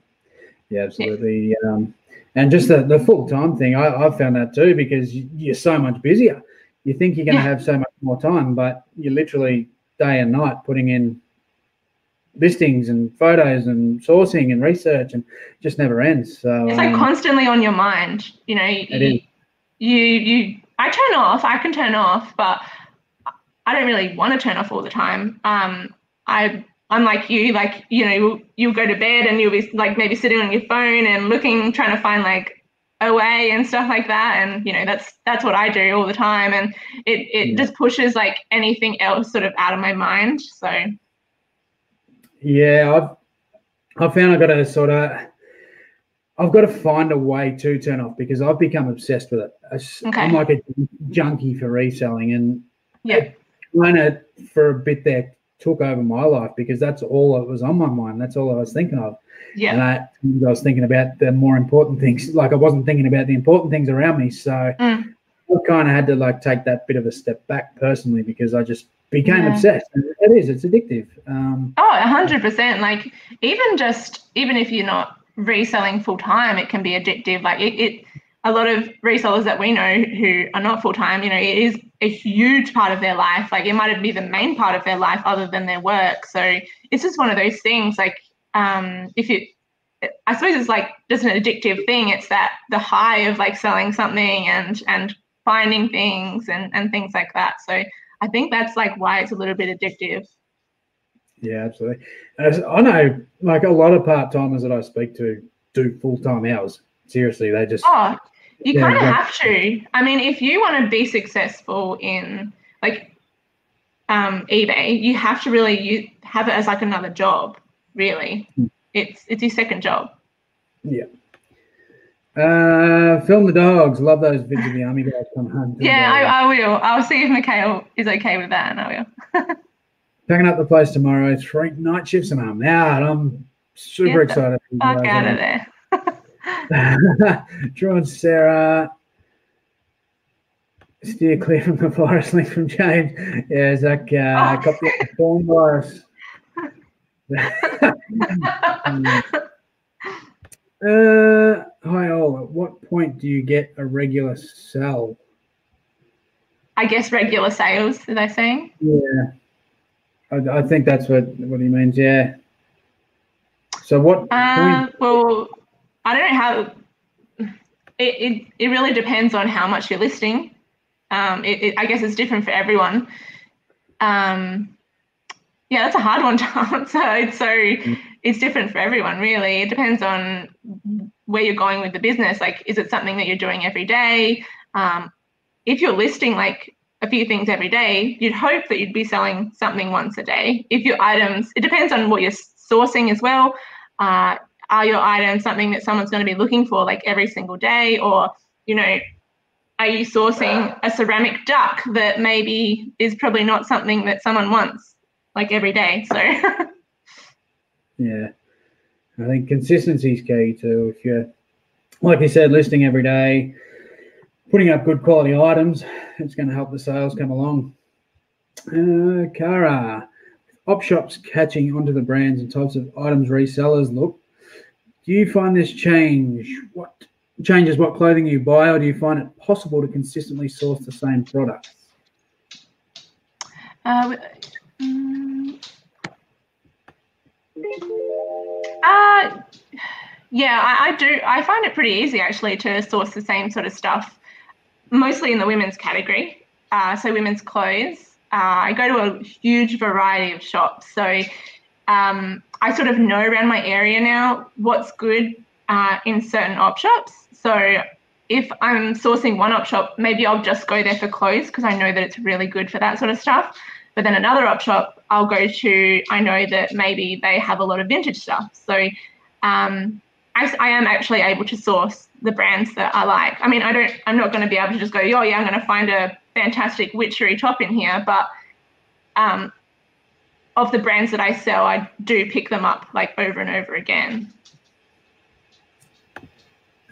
yeah, absolutely. Um, and just the, the full time thing, I, I've found that too because you- you're so much busier. You think you're going to Yeah. have so much more time, but you're literally day and night putting in listings and photos and sourcing and research, and just never ends. So it's like um, constantly on your mind. You know, you, is. you you I turn off. I can turn off, but I don't really want to turn off all the time. Um, I I'm like you, like you know, you'll, you'll go to bed and you'll be like maybe sitting on your phone and looking, trying to find like OA and stuff like that. And you know, that's that's what I do all the time, and it it Yeah. just pushes like anything else sort of out of my mind. So Yeah, I've I've found I've got to sort of I've got to find a way to turn off because I've become obsessed with it. I Okay. I'm like a junkie for reselling, and yeah, kind of for a bit there took over my life because that's all that was on my mind. That's all I was thinking of. yeah, And I, I was thinking about the more important things. Like I wasn't thinking about the important things around me. So Mm. I kind of had to like take that bit of a step back personally because I just became Yeah. obsessed. And it is. It's addictive. Um, Oh, a hundred percent. Like even just even if you're not reselling full time, it can be addictive. Like it, it, a lot of resellers that we know who are not full time, you know, it is a huge part of their life. Like it might be the main part of their life other than their work. So it's just one of those things. Like um, if you, I suppose it's like just an addictive thing. It's that the high of like selling something and and finding things and and things like that. So I think that's like why it's a little bit addictive. Yeah, absolutely. As I know, like a lot of part timers that I speak to do full time hours. Seriously, they just Oh, you kind of have to. I mean, if you want to be successful in like um, eBay, you have to really you have it as like another job. Really, Hmm. it's it's your second job. yeah. Uh, film the dogs. Love those vids of the army guys come home. Yeah. I, I will. I'll see if Mikhail is okay with that, and I will. Packing up the place tomorrow. Three night shifts and I'm out. I'm super Get excited. Fuck out of there. Drew and Sarah. Steer clear from the virus link from James. Yeah, Zach uh, Oh. got the phone virus. uh, hi all. At what point do you get a regular sell? I guess regular sales. Are they saying? Yeah, I, I think that's what what he means. Yeah. So what Uh, point? well, I don't know how. It, it, it really depends on how much you're listing. Um, it, it, I guess it's different for everyone. Um, yeah, that's a hard one to answer. It's so it's different for everyone, really. It depends on where you're going with the business. Like, is it something that you're doing every day? Um, if you're listing like a few things every day, you'd hope that you'd be selling something once a day. If your items, it depends on what you're sourcing as well. Uh, are your items something that someone's going to be looking for like every single day, or you know, are you sourcing a ceramic duck that maybe is probably not something that someone wants like every day? So Yeah, I think consistency is key too. If you're, like you said, listing every day, putting up good quality items, it's going to help the sales come along. Uh, Cara, op shops catching onto the brands and types of items resellers look. Do you find this change what changes what clothing you buy, or do you find it possible to consistently source the same product? Uh, mm, uh, yeah, I, I do. I find it pretty easy actually to source the same sort of stuff, mostly in the women's category. Uh, so women's clothes. Uh, I go to a huge variety of shops, so um, I sort of know around my area now what's good uh, in certain op shops. So if I'm sourcing one op shop, maybe I'll just go there for clothes because I know that it's really good for that sort of stuff. But then another op shop, I'll go to, I know that maybe they have a lot of vintage stuff. So um, I, I am actually able to source the brands that I like. I mean, I don't, I'm not going to be able to just go, oh, yeah, I'm going to find a fantastic witchery top in here. But um, of the brands that I sell, I do pick them up like over and over again.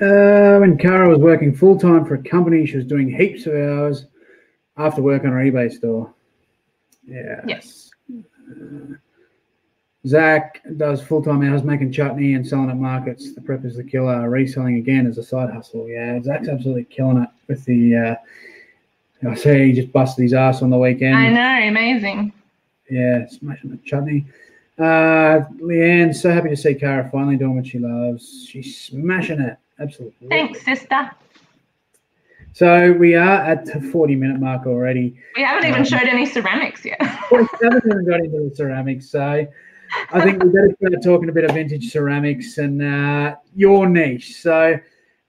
Uh, when Cara was working full time for a company, she was doing heaps of hours after work on her eBay store. Yeah. Yes. Uh, Zach does full time hours making chutney and selling at markets. The prep is the killer. Reselling again as a side hustle. Yeah, Zach's absolutely killing it with the. Uh, I see he just busted his ass on the weekend. I know, amazing. Yeah, smashing the chutney. Uh, Leanne, so happy to see Cara finally doing what she loves. She's smashing it. Absolutely. Thanks, sister. So we are at the 40 minute mark already. We haven't even Um, showed any ceramics yet. We haven't even got into the ceramics. So I think we better start talking a bit of vintage ceramics and uh, your niche. So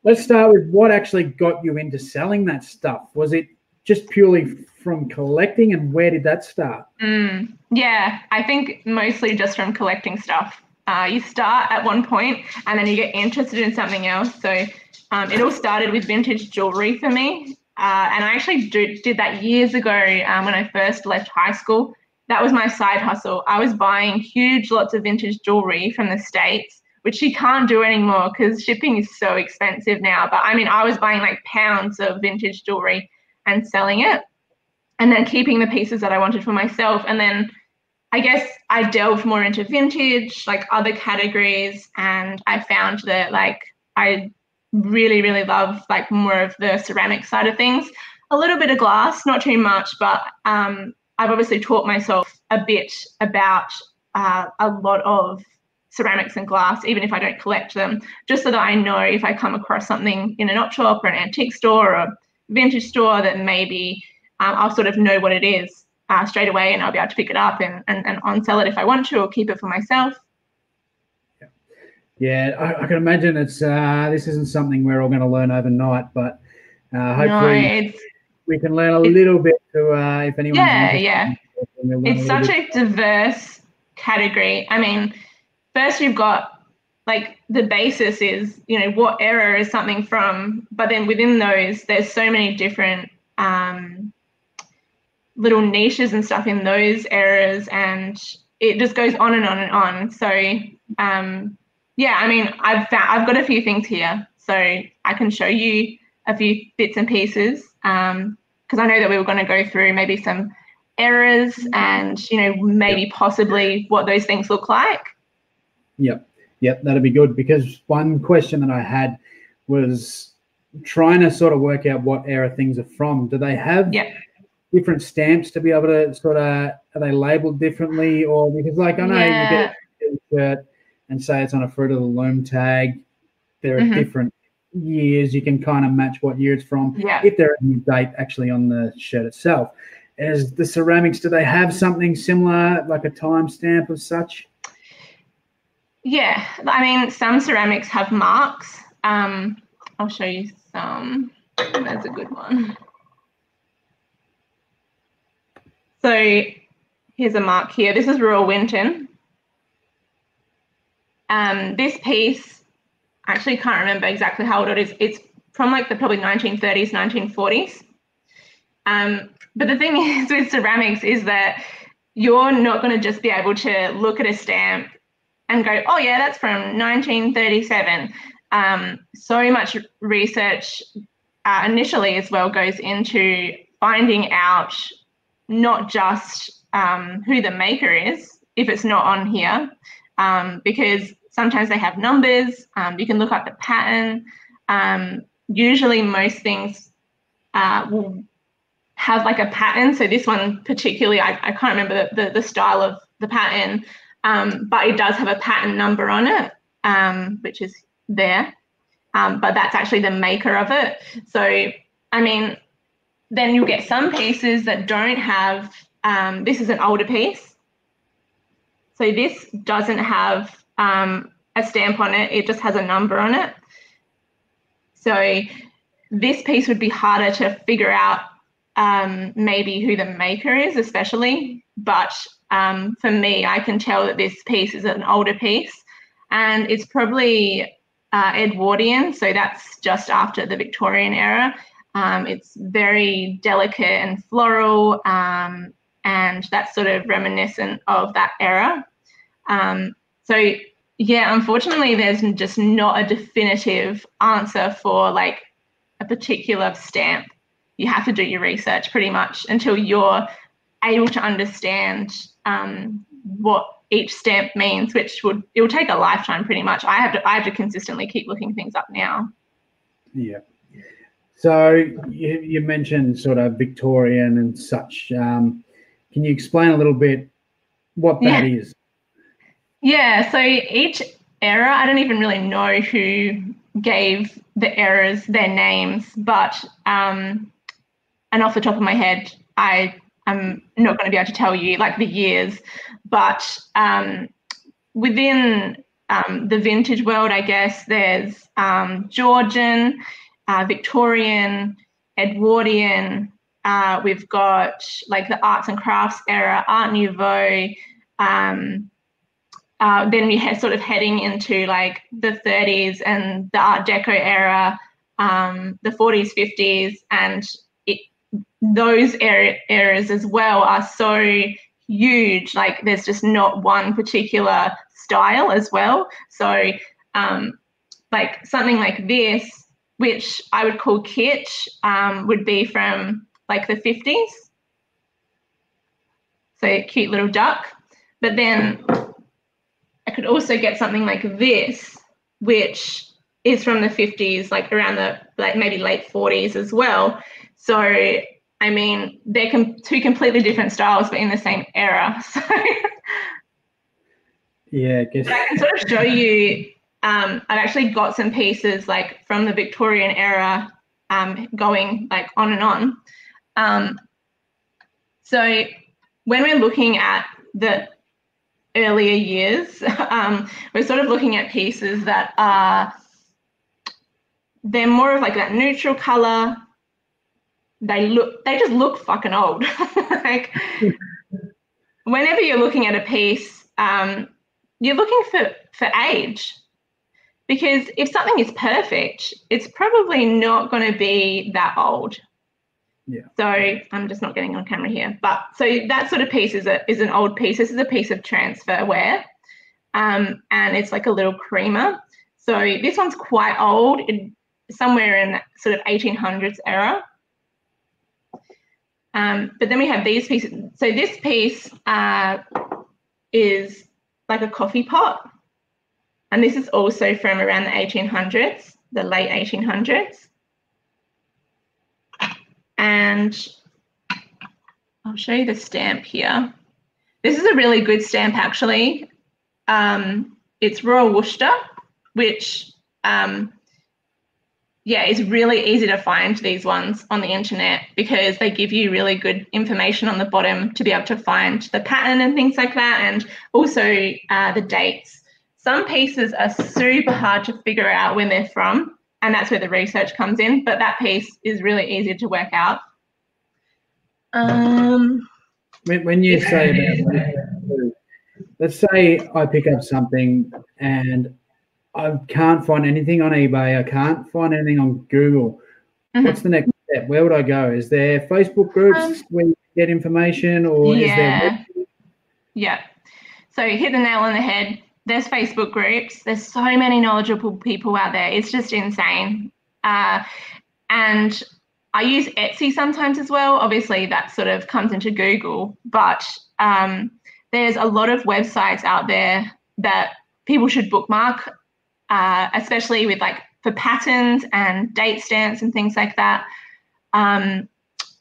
let's start with what actually got you into selling that stuff. Was it just purely from collecting and where did that start? Mm, yeah, I think mostly just from collecting stuff. Uh, you start at one point and then you get interested in something else. So um, it all started with vintage jewelry for me. Uh, and I actually do, did that years ago um, when I first left high school. That was my side hustle. I was buying huge lots of vintage jewelry from the States, which you can't do anymore because shipping is so expensive now. But I mean, I was buying like pounds of vintage jewelry and selling it and then keeping the pieces that I wanted for myself. And then I guess I delved more into vintage, like other categories, and I found that like I really, really love like more of the ceramic side of things. A little bit of glass, not too much, but um, I've obviously taught myself a bit about uh, a lot of ceramics and glass, even if I don't collect them, just so that I know if I come across something in an op shop or an antique store or a vintage store that maybe um, I'll sort of know what it is uh, straight away and I'll be able to pick it up and, and, and on sell it if I want to or keep it for myself. Yeah, I, I can imagine it's uh, this isn't something we're all going to learn overnight, but uh, hopefully no, we can learn a little bit to uh, if anyone. Yeah, yeah. It's such bit. a diverse category. I mean, first you've got like the basis is you know what error is something from, but then within those there's so many different um, little niches and stuff in those eras, and it just goes on and on and on. So um, yeah, I mean, I've found, I've got a few things here, so I can show you a few bits and pieces because um, I know that we were going to go through maybe some errors and you know maybe yep. possibly what those things look like. Yep, yep, that'd be good because one question that I had was trying to sort of work out what era things are from. Do they have yep. different stamps to be able to sort of are they labeled differently or because like I know yeah. you get a shirt and say it's on a fruit of the loom tag. There are mm-hmm. different years you can kind of match what year it's from. Yeah. If there is a date actually on the shirt itself. As the ceramics, do they have something similar, like a timestamp of such? Yeah, I mean, some ceramics have marks. Um, I'll show you some. That's a good one. So here's a mark here. This is Royal Winton. Um, this piece, actually can't remember exactly how old it is. It's from like the probably 1930s, 1940s. Um, but the thing is with ceramics is that you're not going to just be able to look at a stamp and go, oh yeah, that's from 1937. Um, so much research uh, initially as well goes into finding out not just um, who the maker is, if it's not on here, um, because Sometimes they have numbers. Um, you can look up the pattern. Um, usually, most things uh, will have like a pattern. So this one particularly, I, I can't remember the, the, the, style of the pattern, um, but it does have a pattern number on it, um, which is there. Um, but that's actually the maker of it. So, I mean, then you'll get some pieces that don't have, um, this is an older piece. So this doesn't have um, a stamp on it, it just has a number on it. So this piece would be harder to figure out um, maybe who the maker is, especially. But um, for me, I can tell that this piece is an older piece and it's probably uh, Edwardian. So that's just after the Victorian era. Um, it's very delicate and floral, um, and that's sort of reminiscent of that era. Um, so yeah, unfortunately, there's just not a definitive answer for like a particular stamp. You have to do your research pretty much until you're able to understand um, what each stamp means, which would it will take a lifetime pretty much. I have to I have to consistently keep looking things up now. Yeah. So you, you mentioned sort of Victorian and such. Um, can you explain a little bit what that yeah. is? Yeah, so each era, I don't even really know who gave the errors their names, but um, and off the top of my head, I am not going to be able to tell you like the years, but um, within um, the vintage world, I guess there's um, Georgian, uh, Victorian, Edwardian. Uh, we've got like the arts and crafts era, Art Nouveau. Um, uh, then we had sort of heading into like the 30s and the Art Deco era, um, the 40s, 50s, and it, those er- eras as well are so huge. Like there's just not one particular style as well. So, um, like something like this, which I would call kitsch, um, would be from like the 50s. So cute little duck. but then I could also get something like this, which is from the 50s, like around the like maybe late 40s as well. So I mean, they're com- two completely different styles, but in the same era. So Yeah, I guess. I can sort of show you. Um, I've actually got some pieces like from the Victorian era, um, going like on and on. Um, so when we're looking at the earlier years, um, we're sort of looking at pieces that are they're more of like that neutral color. They look they just look fucking old. like whenever you're looking at a piece, um, you're looking for for age. Because if something is perfect, it's probably not going to be that old. So I'm just not getting on camera here, but so that sort of piece is a is an old piece. This is a piece of transferware, um, and it's like a little creamer. So this one's quite old, it, somewhere in sort of 1800s era. Um, but then we have these pieces. So this piece uh, is like a coffee pot, and this is also from around the 1800s, the late 1800s. And I'll show you the stamp here. This is a really good stamp, actually. Um, it's Royal Worcester, which, um, yeah, is really easy to find these ones on the internet because they give you really good information on the bottom to be able to find the pattern and things like that, and also uh, the dates. Some pieces are super hard to figure out when they're from, and that's where the research comes in. But that piece is really easy to work out. Um, When, when you say about, let's say I pick up something and I can't find anything on eBay, I can't find anything on Google. Mhm. What's the next step? Where would I go? Is there Facebook groups Um, where you get information, or is there? Yeah. So you hit the nail on the head. There's Facebook groups. There's so many knowledgeable people out there. It's just insane. Uh, and I use Etsy sometimes as well. Obviously, that sort of comes into Google, but um, there's a lot of websites out there that people should bookmark, uh, especially with like for patterns and date stamps and things like that. Um,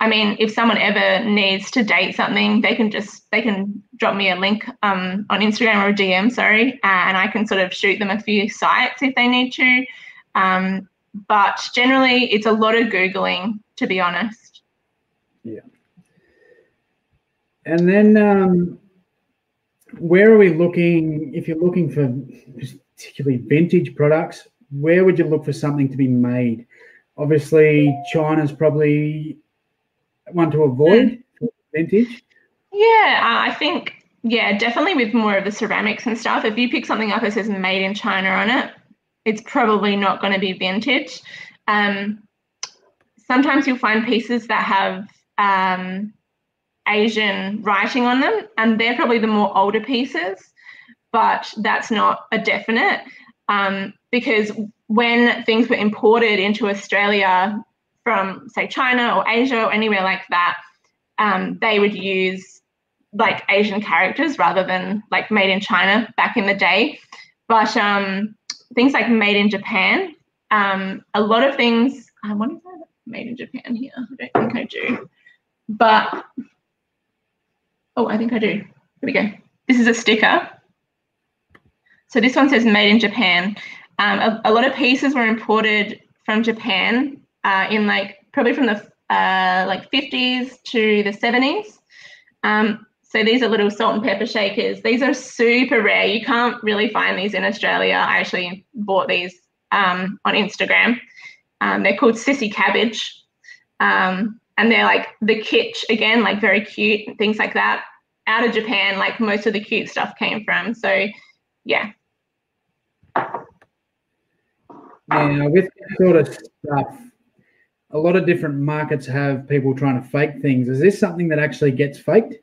I mean, if someone ever needs to date something, they can just they can drop me a link um, on Instagram or a DM, sorry, uh, and I can sort of shoot them a few sites if they need to. Um, but generally, it's a lot of googling, to be honest. Yeah. And then, um, where are we looking? If you're looking for particularly vintage products, where would you look for something to be made? Obviously, China's probably one to avoid for vintage. Yeah, uh, I think yeah, definitely with more of the ceramics and stuff. If you pick something up that says "Made in China" on it, it's probably not going to be vintage. Um, sometimes you'll find pieces that have um, Asian writing on them, and they're probably the more older pieces, but that's not a definite um, because when things were imported into Australia from, say, China or Asia or anywhere like that, um, they would use like Asian characters rather than like made in China back in the day. But um, things like made in Japan, um, a lot of things, I wonder if I have made in Japan here. I don't think I do. But, oh, I think I do. Here we go. This is a sticker. So this one says made in Japan. Um, a, a lot of pieces were imported from Japan uh, in like probably from the uh, like 50s to the 70s. Um, so these are little salt and pepper shakers. These are super rare. You can't really find these in Australia. I actually bought these um, on Instagram. Um, they're called Sissy Cabbage. Um, and they're like the kitsch again, like very cute, things like that. Out of Japan, like most of the cute stuff came from. So yeah. Now, with sort of stuff, a lot of different markets have people trying to fake things. Is this something that actually gets faked?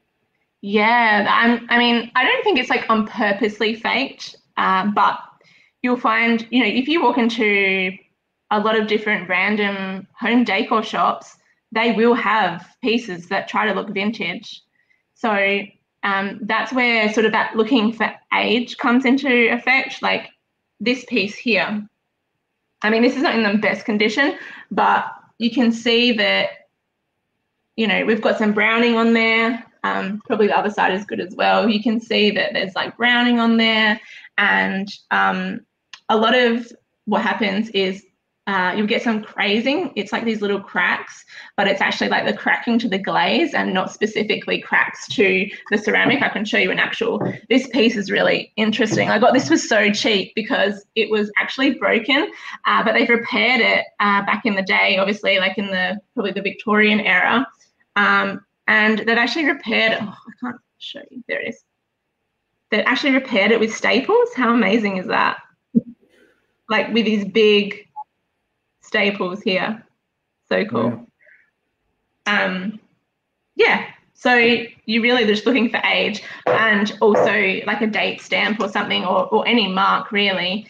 Yeah, I'm, I mean, I don't think it's like on purposely faked, uh, but you'll find, you know, if you walk into a lot of different random home decor shops, they will have pieces that try to look vintage. So, um, that's where sort of that looking for age comes into effect. Like this piece here. I mean, this is not in the best condition, but you can see that, you know, we've got some browning on there. Um, probably the other side is good as well. You can see that there's like browning on there. And um, a lot of what happens is uh, you'll get some crazing. It's like these little cracks, but it's actually like the cracking to the glaze and not specifically cracks to the ceramic. I can show you an actual. This piece is really interesting. I got this was so cheap because it was actually broken, uh, but they've repaired it uh, back in the day, obviously, like in the probably the Victorian era. Um, and they've actually repaired. Oh, I can't show you. There it is. They actually repaired it with staples. How amazing is that? Like with these big staples here. So cool. Yeah. Um, yeah. So you're really just looking for age and also like a date stamp or something or, or any mark really.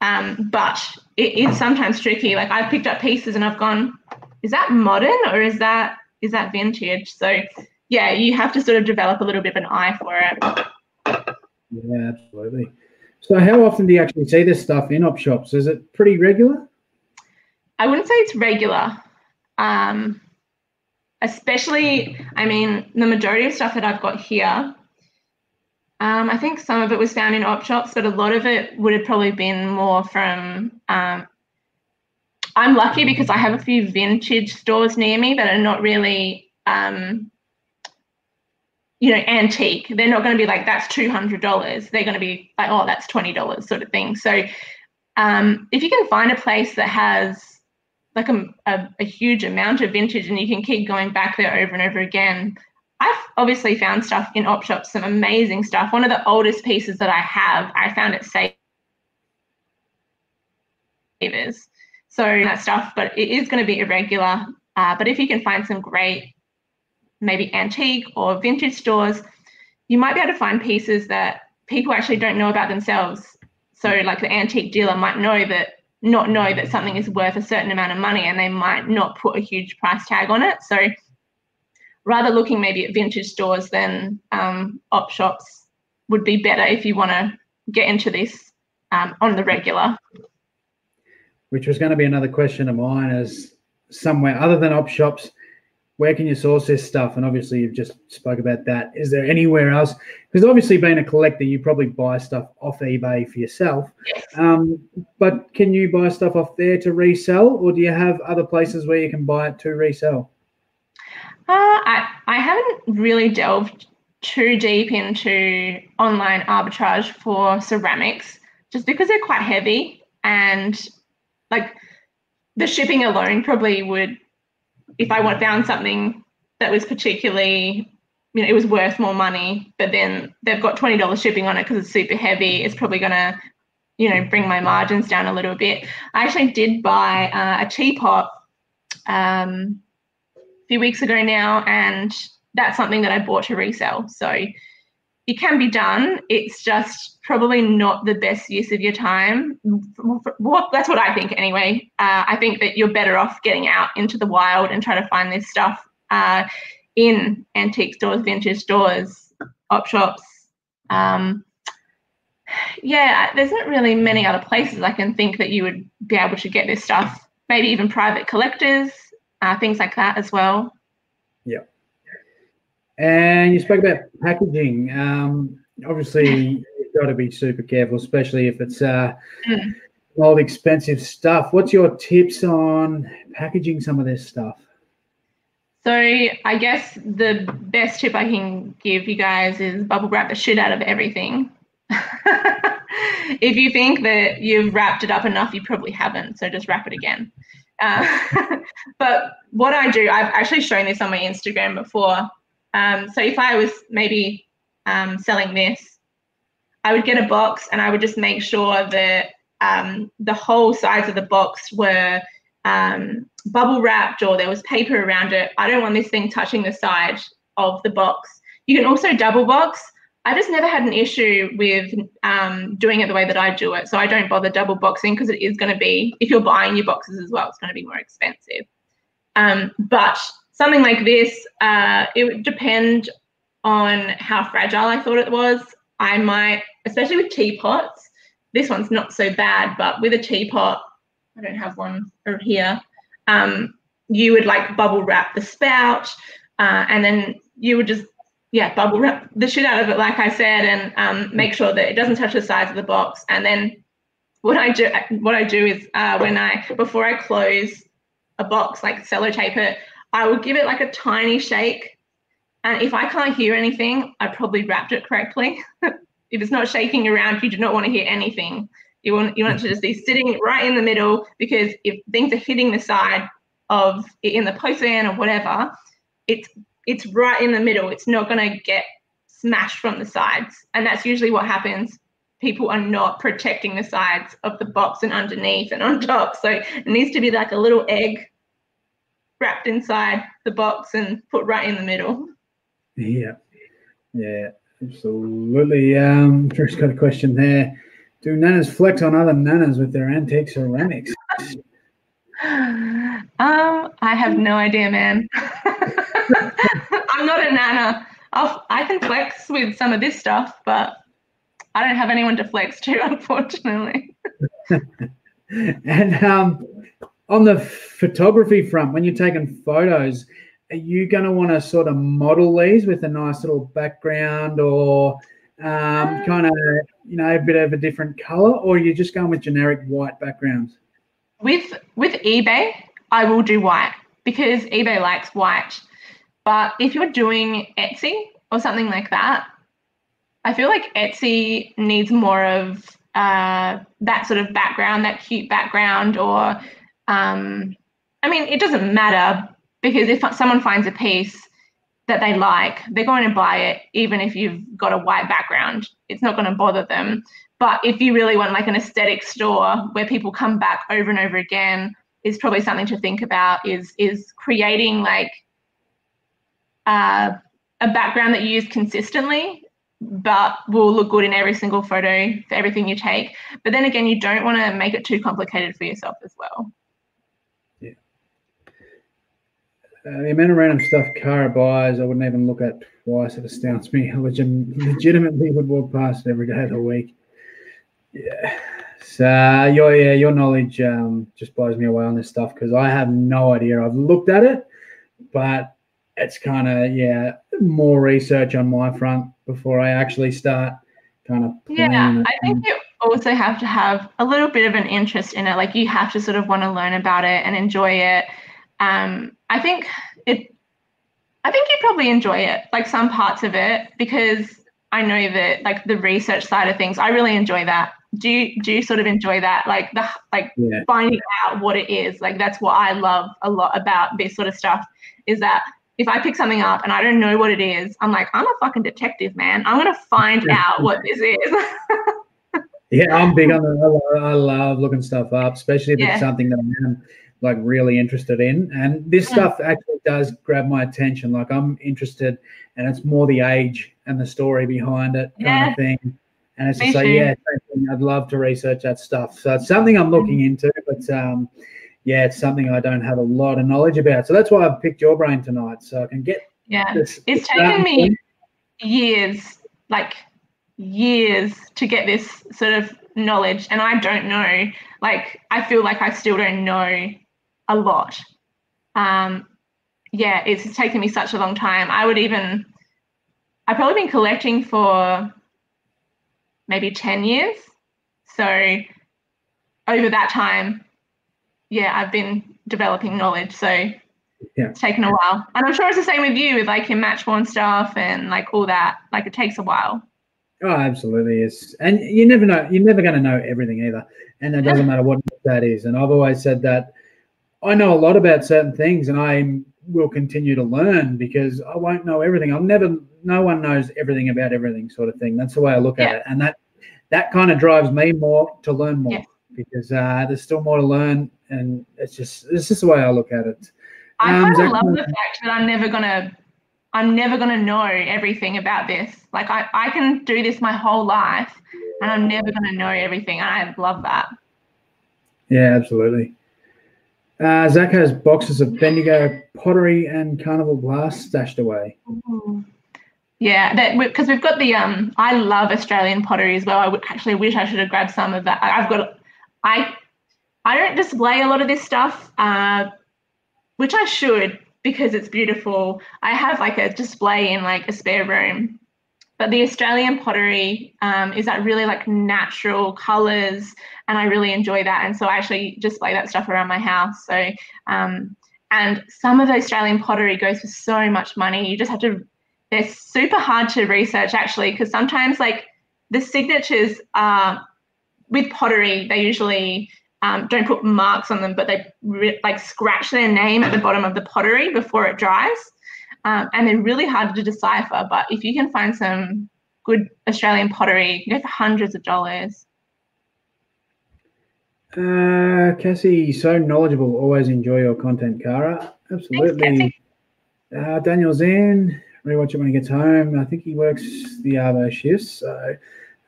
Um, but it is sometimes tricky. Like I've picked up pieces and I've gone, is that modern or is that is that vintage? So yeah, you have to sort of develop a little bit of an eye for it. Yeah, absolutely. So how often do you actually see this stuff in op shops? Is it pretty regular? I wouldn't say it's regular. Um, especially, I mean, the majority of stuff that I've got here, um, I think some of it was found in op shops, but a lot of it would have probably been more from. Um, I'm lucky because I have a few vintage stores near me that are not really, um, you know, antique. They're not going to be like that's two hundred dollars. They're going to be like, oh, that's twenty dollars, sort of thing. So, um, if you can find a place that has like a, a, a, huge amount of vintage and you can keep going back there over and over again. I've obviously found stuff in op shops, some amazing stuff. One of the oldest pieces that I have, I found at Savers. So that stuff, but it is going to be irregular. Uh, but if you can find some great, maybe antique or vintage stores, you might be able to find pieces that people actually don't know about themselves. So, like the antique dealer might know that not know that something is worth a certain amount of money and they might not put a huge price tag on it. So rather looking maybe at vintage stores than um, op shops would be better if you want to get into this um, on the regular. Which was going to be another question of mine is somewhere other than op shops, where can you source this stuff? And obviously, you've just spoke about that. Is there anywhere else? Because obviously, being a collector, you probably buy stuff off eBay for yourself. Um, but can you buy stuff off there to resell, or do you have other places where you can buy it to resell? Uh, I I haven't really delved too deep into online arbitrage for ceramics, just because they're quite heavy and like the shipping alone probably would if I found something that was particularly, you know, it was worth more money, but then they've got twenty dollars shipping on it because it's super heavy, it's probably gonna, you know, bring my margins down a little bit. I actually did buy uh, a teapot um, a few weeks ago now, and that's something that I bought to resell. So it can be done. It's just probably not the best use of your time. That's what I think anyway. Uh, I think that you're better off getting out into the wild and trying to find this stuff uh, in antique stores, vintage stores, op shops. Um, yeah, there's not really many other places I can think that you would be able to get this stuff. Maybe even private collectors, uh, things like that as well. And you spoke about packaging. Um, obviously, you've got to be super careful, especially if it's uh, mm. old expensive stuff. What's your tips on packaging some of this stuff? So I guess the best tip I can give you guys is bubble wrap the shit out of everything. if you think that you've wrapped it up enough, you probably haven't. So just wrap it again. Uh, but what I do, I've actually shown this on my Instagram before. Um, so if I was maybe um, selling this, I would get a box and I would just make sure that um, the whole sides of the box were um, bubble wrapped or there was paper around it. I don't want this thing touching the side of the box. You can also double box. I just never had an issue with um, doing it the way that I do it. So I don't bother double boxing because it is going to be, if you're buying your boxes as well, it's going to be more expensive. Um, but something like this, uh, it would depend on how fragile I thought it was, I might, especially with teapots, this one's not so bad, but with a teapot, I don't have one here. Um, you would like bubble wrap the spout, uh, and then you would just yeah bubble wrap the shit out of it, like I said, and um, make sure that it doesn't touch the sides of the box. And then what I do what I do is uh, when I before I close a box, like sellotape it, I will give it like a tiny shake. And if I can't hear anything, I probably wrapped it correctly. if it's not shaking around, you do not want to hear anything. You want you want it to just be sitting right in the middle because if things are hitting the side of in the postman or whatever, it's it's right in the middle. It's not going to get smashed from the sides, and that's usually what happens. People are not protecting the sides of the box and underneath and on top. So it needs to be like a little egg wrapped inside the box and put right in the middle. Yeah, yeah, absolutely. Um, Drew's got a question there. Do nanas flex on other nanas with their antique ceramics? Um, I have no idea, man. I'm not a nana. I'll, I can flex with some of this stuff, but I don't have anyone to flex to, unfortunately. and um, on the photography front, when you're taking photos, are you going to want to sort of model these with a nice little background or um, kind of, you know, a bit of a different color, or are you just going with generic white backgrounds? With with eBay, I will do white because eBay likes white. But if you're doing Etsy or something like that, I feel like Etsy needs more of uh, that sort of background, that cute background, or um, I mean, it doesn't matter because if someone finds a piece that they like, they're going to buy it, even if you've got a white background. It's not going to bother them. But if you really want like an aesthetic store where people come back over and over again, is probably something to think about. Is is creating like uh, a background that you use consistently, but will look good in every single photo for everything you take. But then again, you don't want to make it too complicated for yourself as well. Yeah. Uh, the amount of random stuff Cara buys, I wouldn't even look at twice. It astounds me. I legitimately would walk past it every day of the week. Yeah. So your yeah, your knowledge um, just blows me away on this stuff because I have no idea. I've looked at it, but it's kind of yeah more research on my front before I actually start kind of. Yeah, I think you also have to have a little bit of an interest in it. Like you have to sort of want to learn about it and enjoy it. Um, I think it. I think you probably enjoy it, like some parts of it, because I know that like the research side of things, I really enjoy that do you do you sort of enjoy that like the like yeah. finding out what it is like that's what i love a lot about this sort of stuff is that if i pick something up and i don't know what it is i'm like i'm a fucking detective man i'm gonna find out what this is yeah i'm big on the i love looking stuff up especially if yeah. it's something that i'm like really interested in and this mm. stuff actually does grab my attention like i'm interested and it's more the age and the story behind it kind yeah. of thing and it's just like, yeah, I'd love to research that stuff. So it's something I'm looking mm-hmm. into, but um, yeah, it's something I don't have a lot of knowledge about. So that's why I picked your brain tonight, so I can get. Yeah, this, it's taken me years, like years, to get this sort of knowledge, and I don't know. Like, I feel like I still don't know a lot. Um, yeah, it's taken me such a long time. I would even, I've probably been collecting for maybe 10 years. So over that time, yeah, I've been developing knowledge. So yeah. it's taken a while. And I'm sure it's the same with you with like your match worn stuff and like all that. Like it takes a while. Oh, absolutely. It's, And you never know, you're never going to know everything either. And it doesn't matter what that is. And I've always said that I know a lot about certain things and I will continue to learn because I won't know everything. I'll never, no one knows everything about everything, sort of thing. That's the way I look yeah. at it, and that that kind of drives me more to learn more yeah. because uh, there's still more to learn, and it's just it's just the way I look at it. I um, kind of love the fact that I'm never gonna I'm never gonna know everything about this. Like I, I can do this my whole life, and I'm never gonna know everything. I love that. Yeah, absolutely. Uh, Zach has boxes of Bendigo pottery and carnival glass stashed away. Ooh. Yeah, because we've got the um. I love Australian pottery as well. I actually wish I should have grabbed some of that. I- I've got, I, I don't display a lot of this stuff, uh, which I should because it's beautiful. I have like a display in like a spare room, but the Australian pottery um, is that really like natural colors, and I really enjoy that. And so I actually display that stuff around my house. So, um, and some of the Australian pottery goes for so much money. You just have to they're super hard to research actually because sometimes like the signatures are with pottery they usually um, don't put marks on them but they re- like scratch their name at the bottom of the pottery before it dries um, and they're really hard to decipher but if you can find some good australian pottery you go for hundreds of dollars Uh, Cassie, so knowledgeable. Always enjoy your content, Cara. Absolutely. Uh, Daniel Zan, rewatch it when he gets home. I think he works the Arvo shifts. So,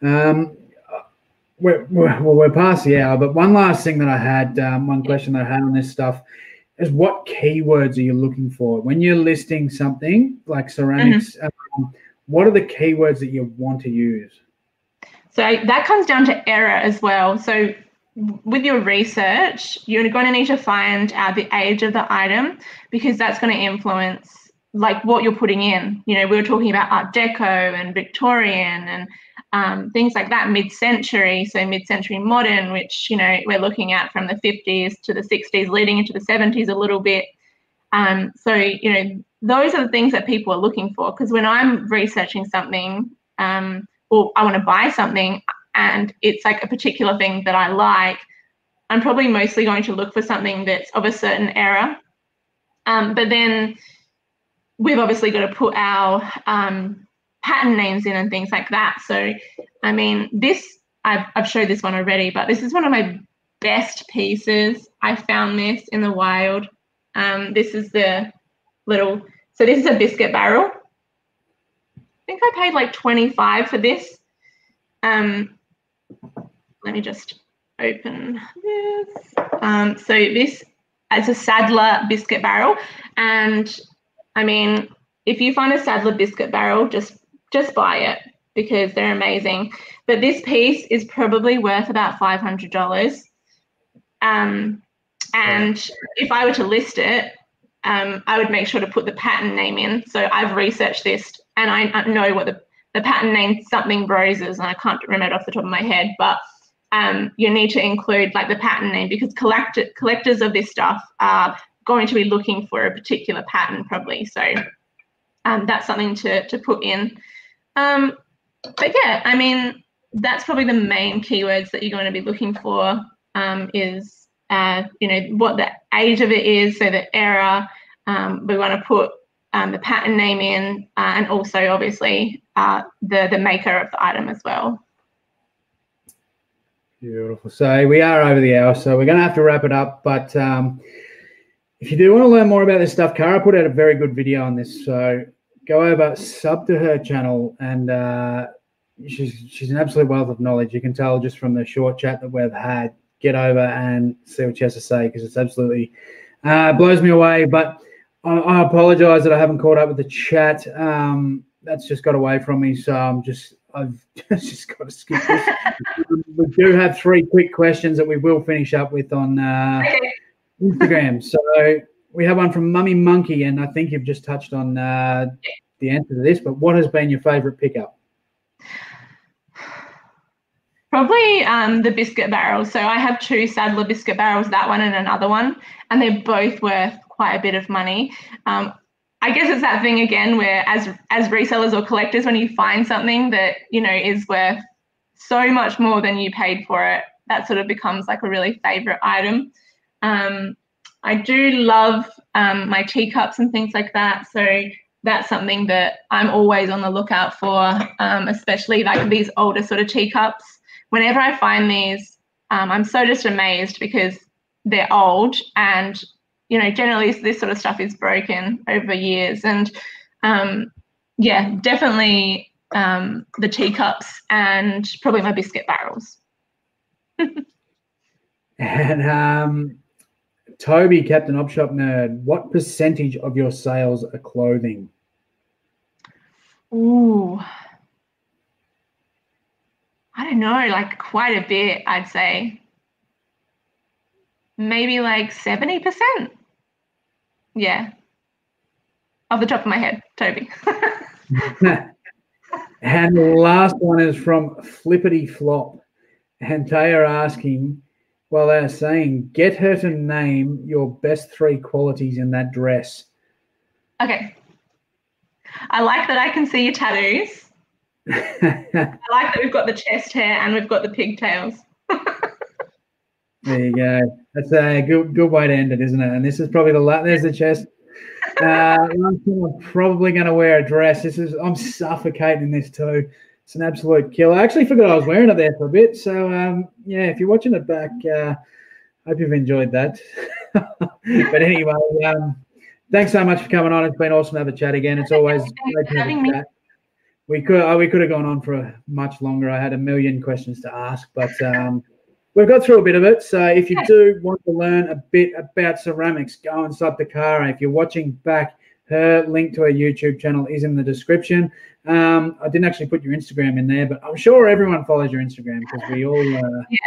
um, we're, we're, well, we're past the hour, but one last thing that I had, um, one question that I had on this stuff is what keywords are you looking for when you're listing something like ceramics? Um, what are the keywords that you want to use? So that comes down to error as well. So with your research, you're going to need to find out the age of the item because that's going to influence like what you're putting in. You know, we were talking about Art Deco and Victorian and um, things like that, mid-century, so mid-century modern, which you know we're looking at from the 50s to the 60s, leading into the 70s a little bit. Um, so you know, those are the things that people are looking for. Because when I'm researching something, um, or I want to buy something, and it's like a particular thing that I like, I'm probably mostly going to look for something that's of a certain era. Um, but then we've obviously got to put our um, pattern names in and things like that. So, I mean, this, I've, I've showed this one already, but this is one of my best pieces. I found this in the wild. Um, this is the little, so this is a biscuit barrel. I think I paid like 25 for this. Um, let me just open this. Um, so this is a Sadler biscuit barrel. And I mean, if you find a Sadler biscuit barrel, just just buy it because they're amazing. But this piece is probably worth about five hundred dollars. Um, and if I were to list it, um, I would make sure to put the pattern name in. So I've researched this and I know what the, the pattern name something roses, and I can't remember it off the top of my head, but um, you need to include like the pattern name because collect- collectors of this stuff are going to be looking for a particular pattern probably. So um, that's something to, to put in. Um, but yeah, I mean, that's probably the main keywords that you're going to be looking for um, is, uh, you know, what the age of it is, so the era. Um, we want to put um, the pattern name in, uh, and also obviously uh, the the maker of the item as well. Beautiful. So we are over the hour, so we're going to have to wrap it up. But um, if you do want to learn more about this stuff, Cara put out a very good video on this. So go over, sub to her channel, and uh, she's she's an absolute wealth of knowledge. You can tell just from the short chat that we've had. Get over and see what she has to say because it's absolutely uh, blows me away. But I, I apologize that I haven't caught up with the chat. Um, that's just got away from me, so I'm just I've just got to skip this. we do have three quick questions that we will finish up with on uh, Instagram. So we have one from Mummy Monkey, and I think you've just touched on uh, the answer to this. But what has been your favourite pickup? Probably um, the biscuit barrels. So I have two Sadler biscuit barrels, that one and another one, and they're both worth quite a bit of money. Um, I guess it's that thing again where as as resellers or collectors, when you find something that you know is worth so much more than you paid for it, that sort of becomes like a really favorite item. Um, I do love um, my teacups and things like that. So that's something that I'm always on the lookout for, um, especially like these older sort of teacups. Whenever I find these, um, I'm so just amazed because they're old and you know generally this sort of stuff is broken over years and um, yeah definitely um, the teacups and probably my biscuit barrels and um, Toby, Captain Opshop Nerd, what percentage of your sales are clothing? Ooh. I don't know, like quite a bit, I'd say. Maybe like 70%. Yeah. Off the top of my head, Toby. and the last one is from Flippity Flop. And they are asking, well, they're saying, get her to name your best three qualities in that dress. Okay. I like that I can see your tattoos. I like that we've got the chest hair and we've got the pigtails. there you go. That's a good good way to end it, isn't it? And this is probably the last. There's the chest. Uh, I'm probably going to wear a dress. This is I'm suffocating in this too. It's an absolute killer. I actually forgot I was wearing it there for a bit. So um, yeah, if you're watching it back, uh, hope you've enjoyed that. but anyway, um, thanks so much for coming on. It's been awesome to have a chat again. It's always great to have a chat. We could oh, we could have gone on for much longer. I had a million questions to ask, but um, we've got through a bit of it. So if you do want to learn a bit about ceramics, go inside the car. If you're watching back, her link to her YouTube channel is in the description. Um, I didn't actually put your Instagram in there, but I'm sure everyone follows your Instagram because we all. Uh, yeah.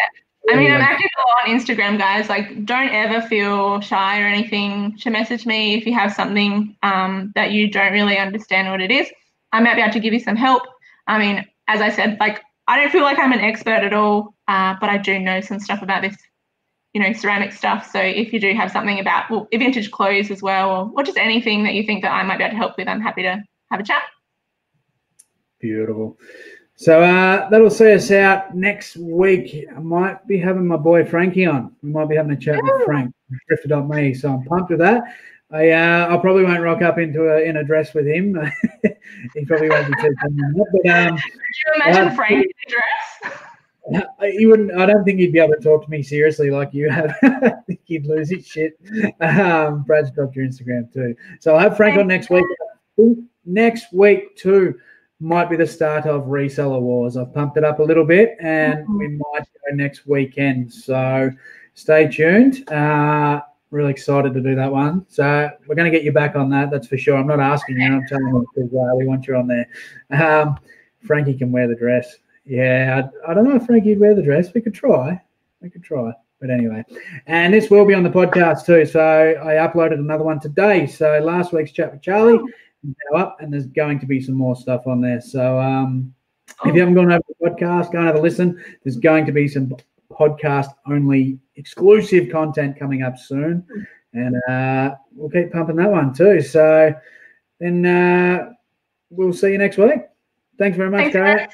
I mean, I'm active on Instagram, guys. Like, don't ever feel shy or anything to message me if you have something um, that you don't really understand what it is. I might be able to give you some help. I mean, as I said, like I don't feel like I'm an expert at all, uh, but I do know some stuff about this, you know, ceramic stuff. So if you do have something about well, vintage clothes as well, or, or just anything that you think that I might be able to help with, I'm happy to have a chat. Beautiful. So uh, that'll see us out next week. I might be having my boy Frankie on. We might be having a chat with Frank, drifted.me. So I'm pumped with that. I uh, I probably won't rock up into a in a dress with him. he probably won't be too But um, Could you imagine uh, Frank in a dress? He wouldn't. I don't think he'd be able to talk to me seriously like you have. I think he'd lose his shit. Um, Brad's dropped your Instagram too, so I'll have Frank on next week. Next week too might be the start of reseller wars. I've pumped it up a little bit, and mm-hmm. we might go next weekend. So stay tuned. Uh, really excited to do that one. So we're going to get you back on that. That's for sure. I'm not asking you. I'm telling you because uh, we want you on there. Um, Frankie can wear the dress. Yeah, I, I don't know if Frankie would wear the dress. We could try. We could try. But anyway, and this will be on the podcast too. So I uploaded another one today. So last week's chat with Charlie now up, and there's going to be some more stuff on there. So um, if you haven't gone over the podcast, go and have a listen. There's going to be some podcast only exclusive content coming up soon. And uh, we'll keep pumping that one too. So then uh, we'll see you next week. Thanks very much, Thanks,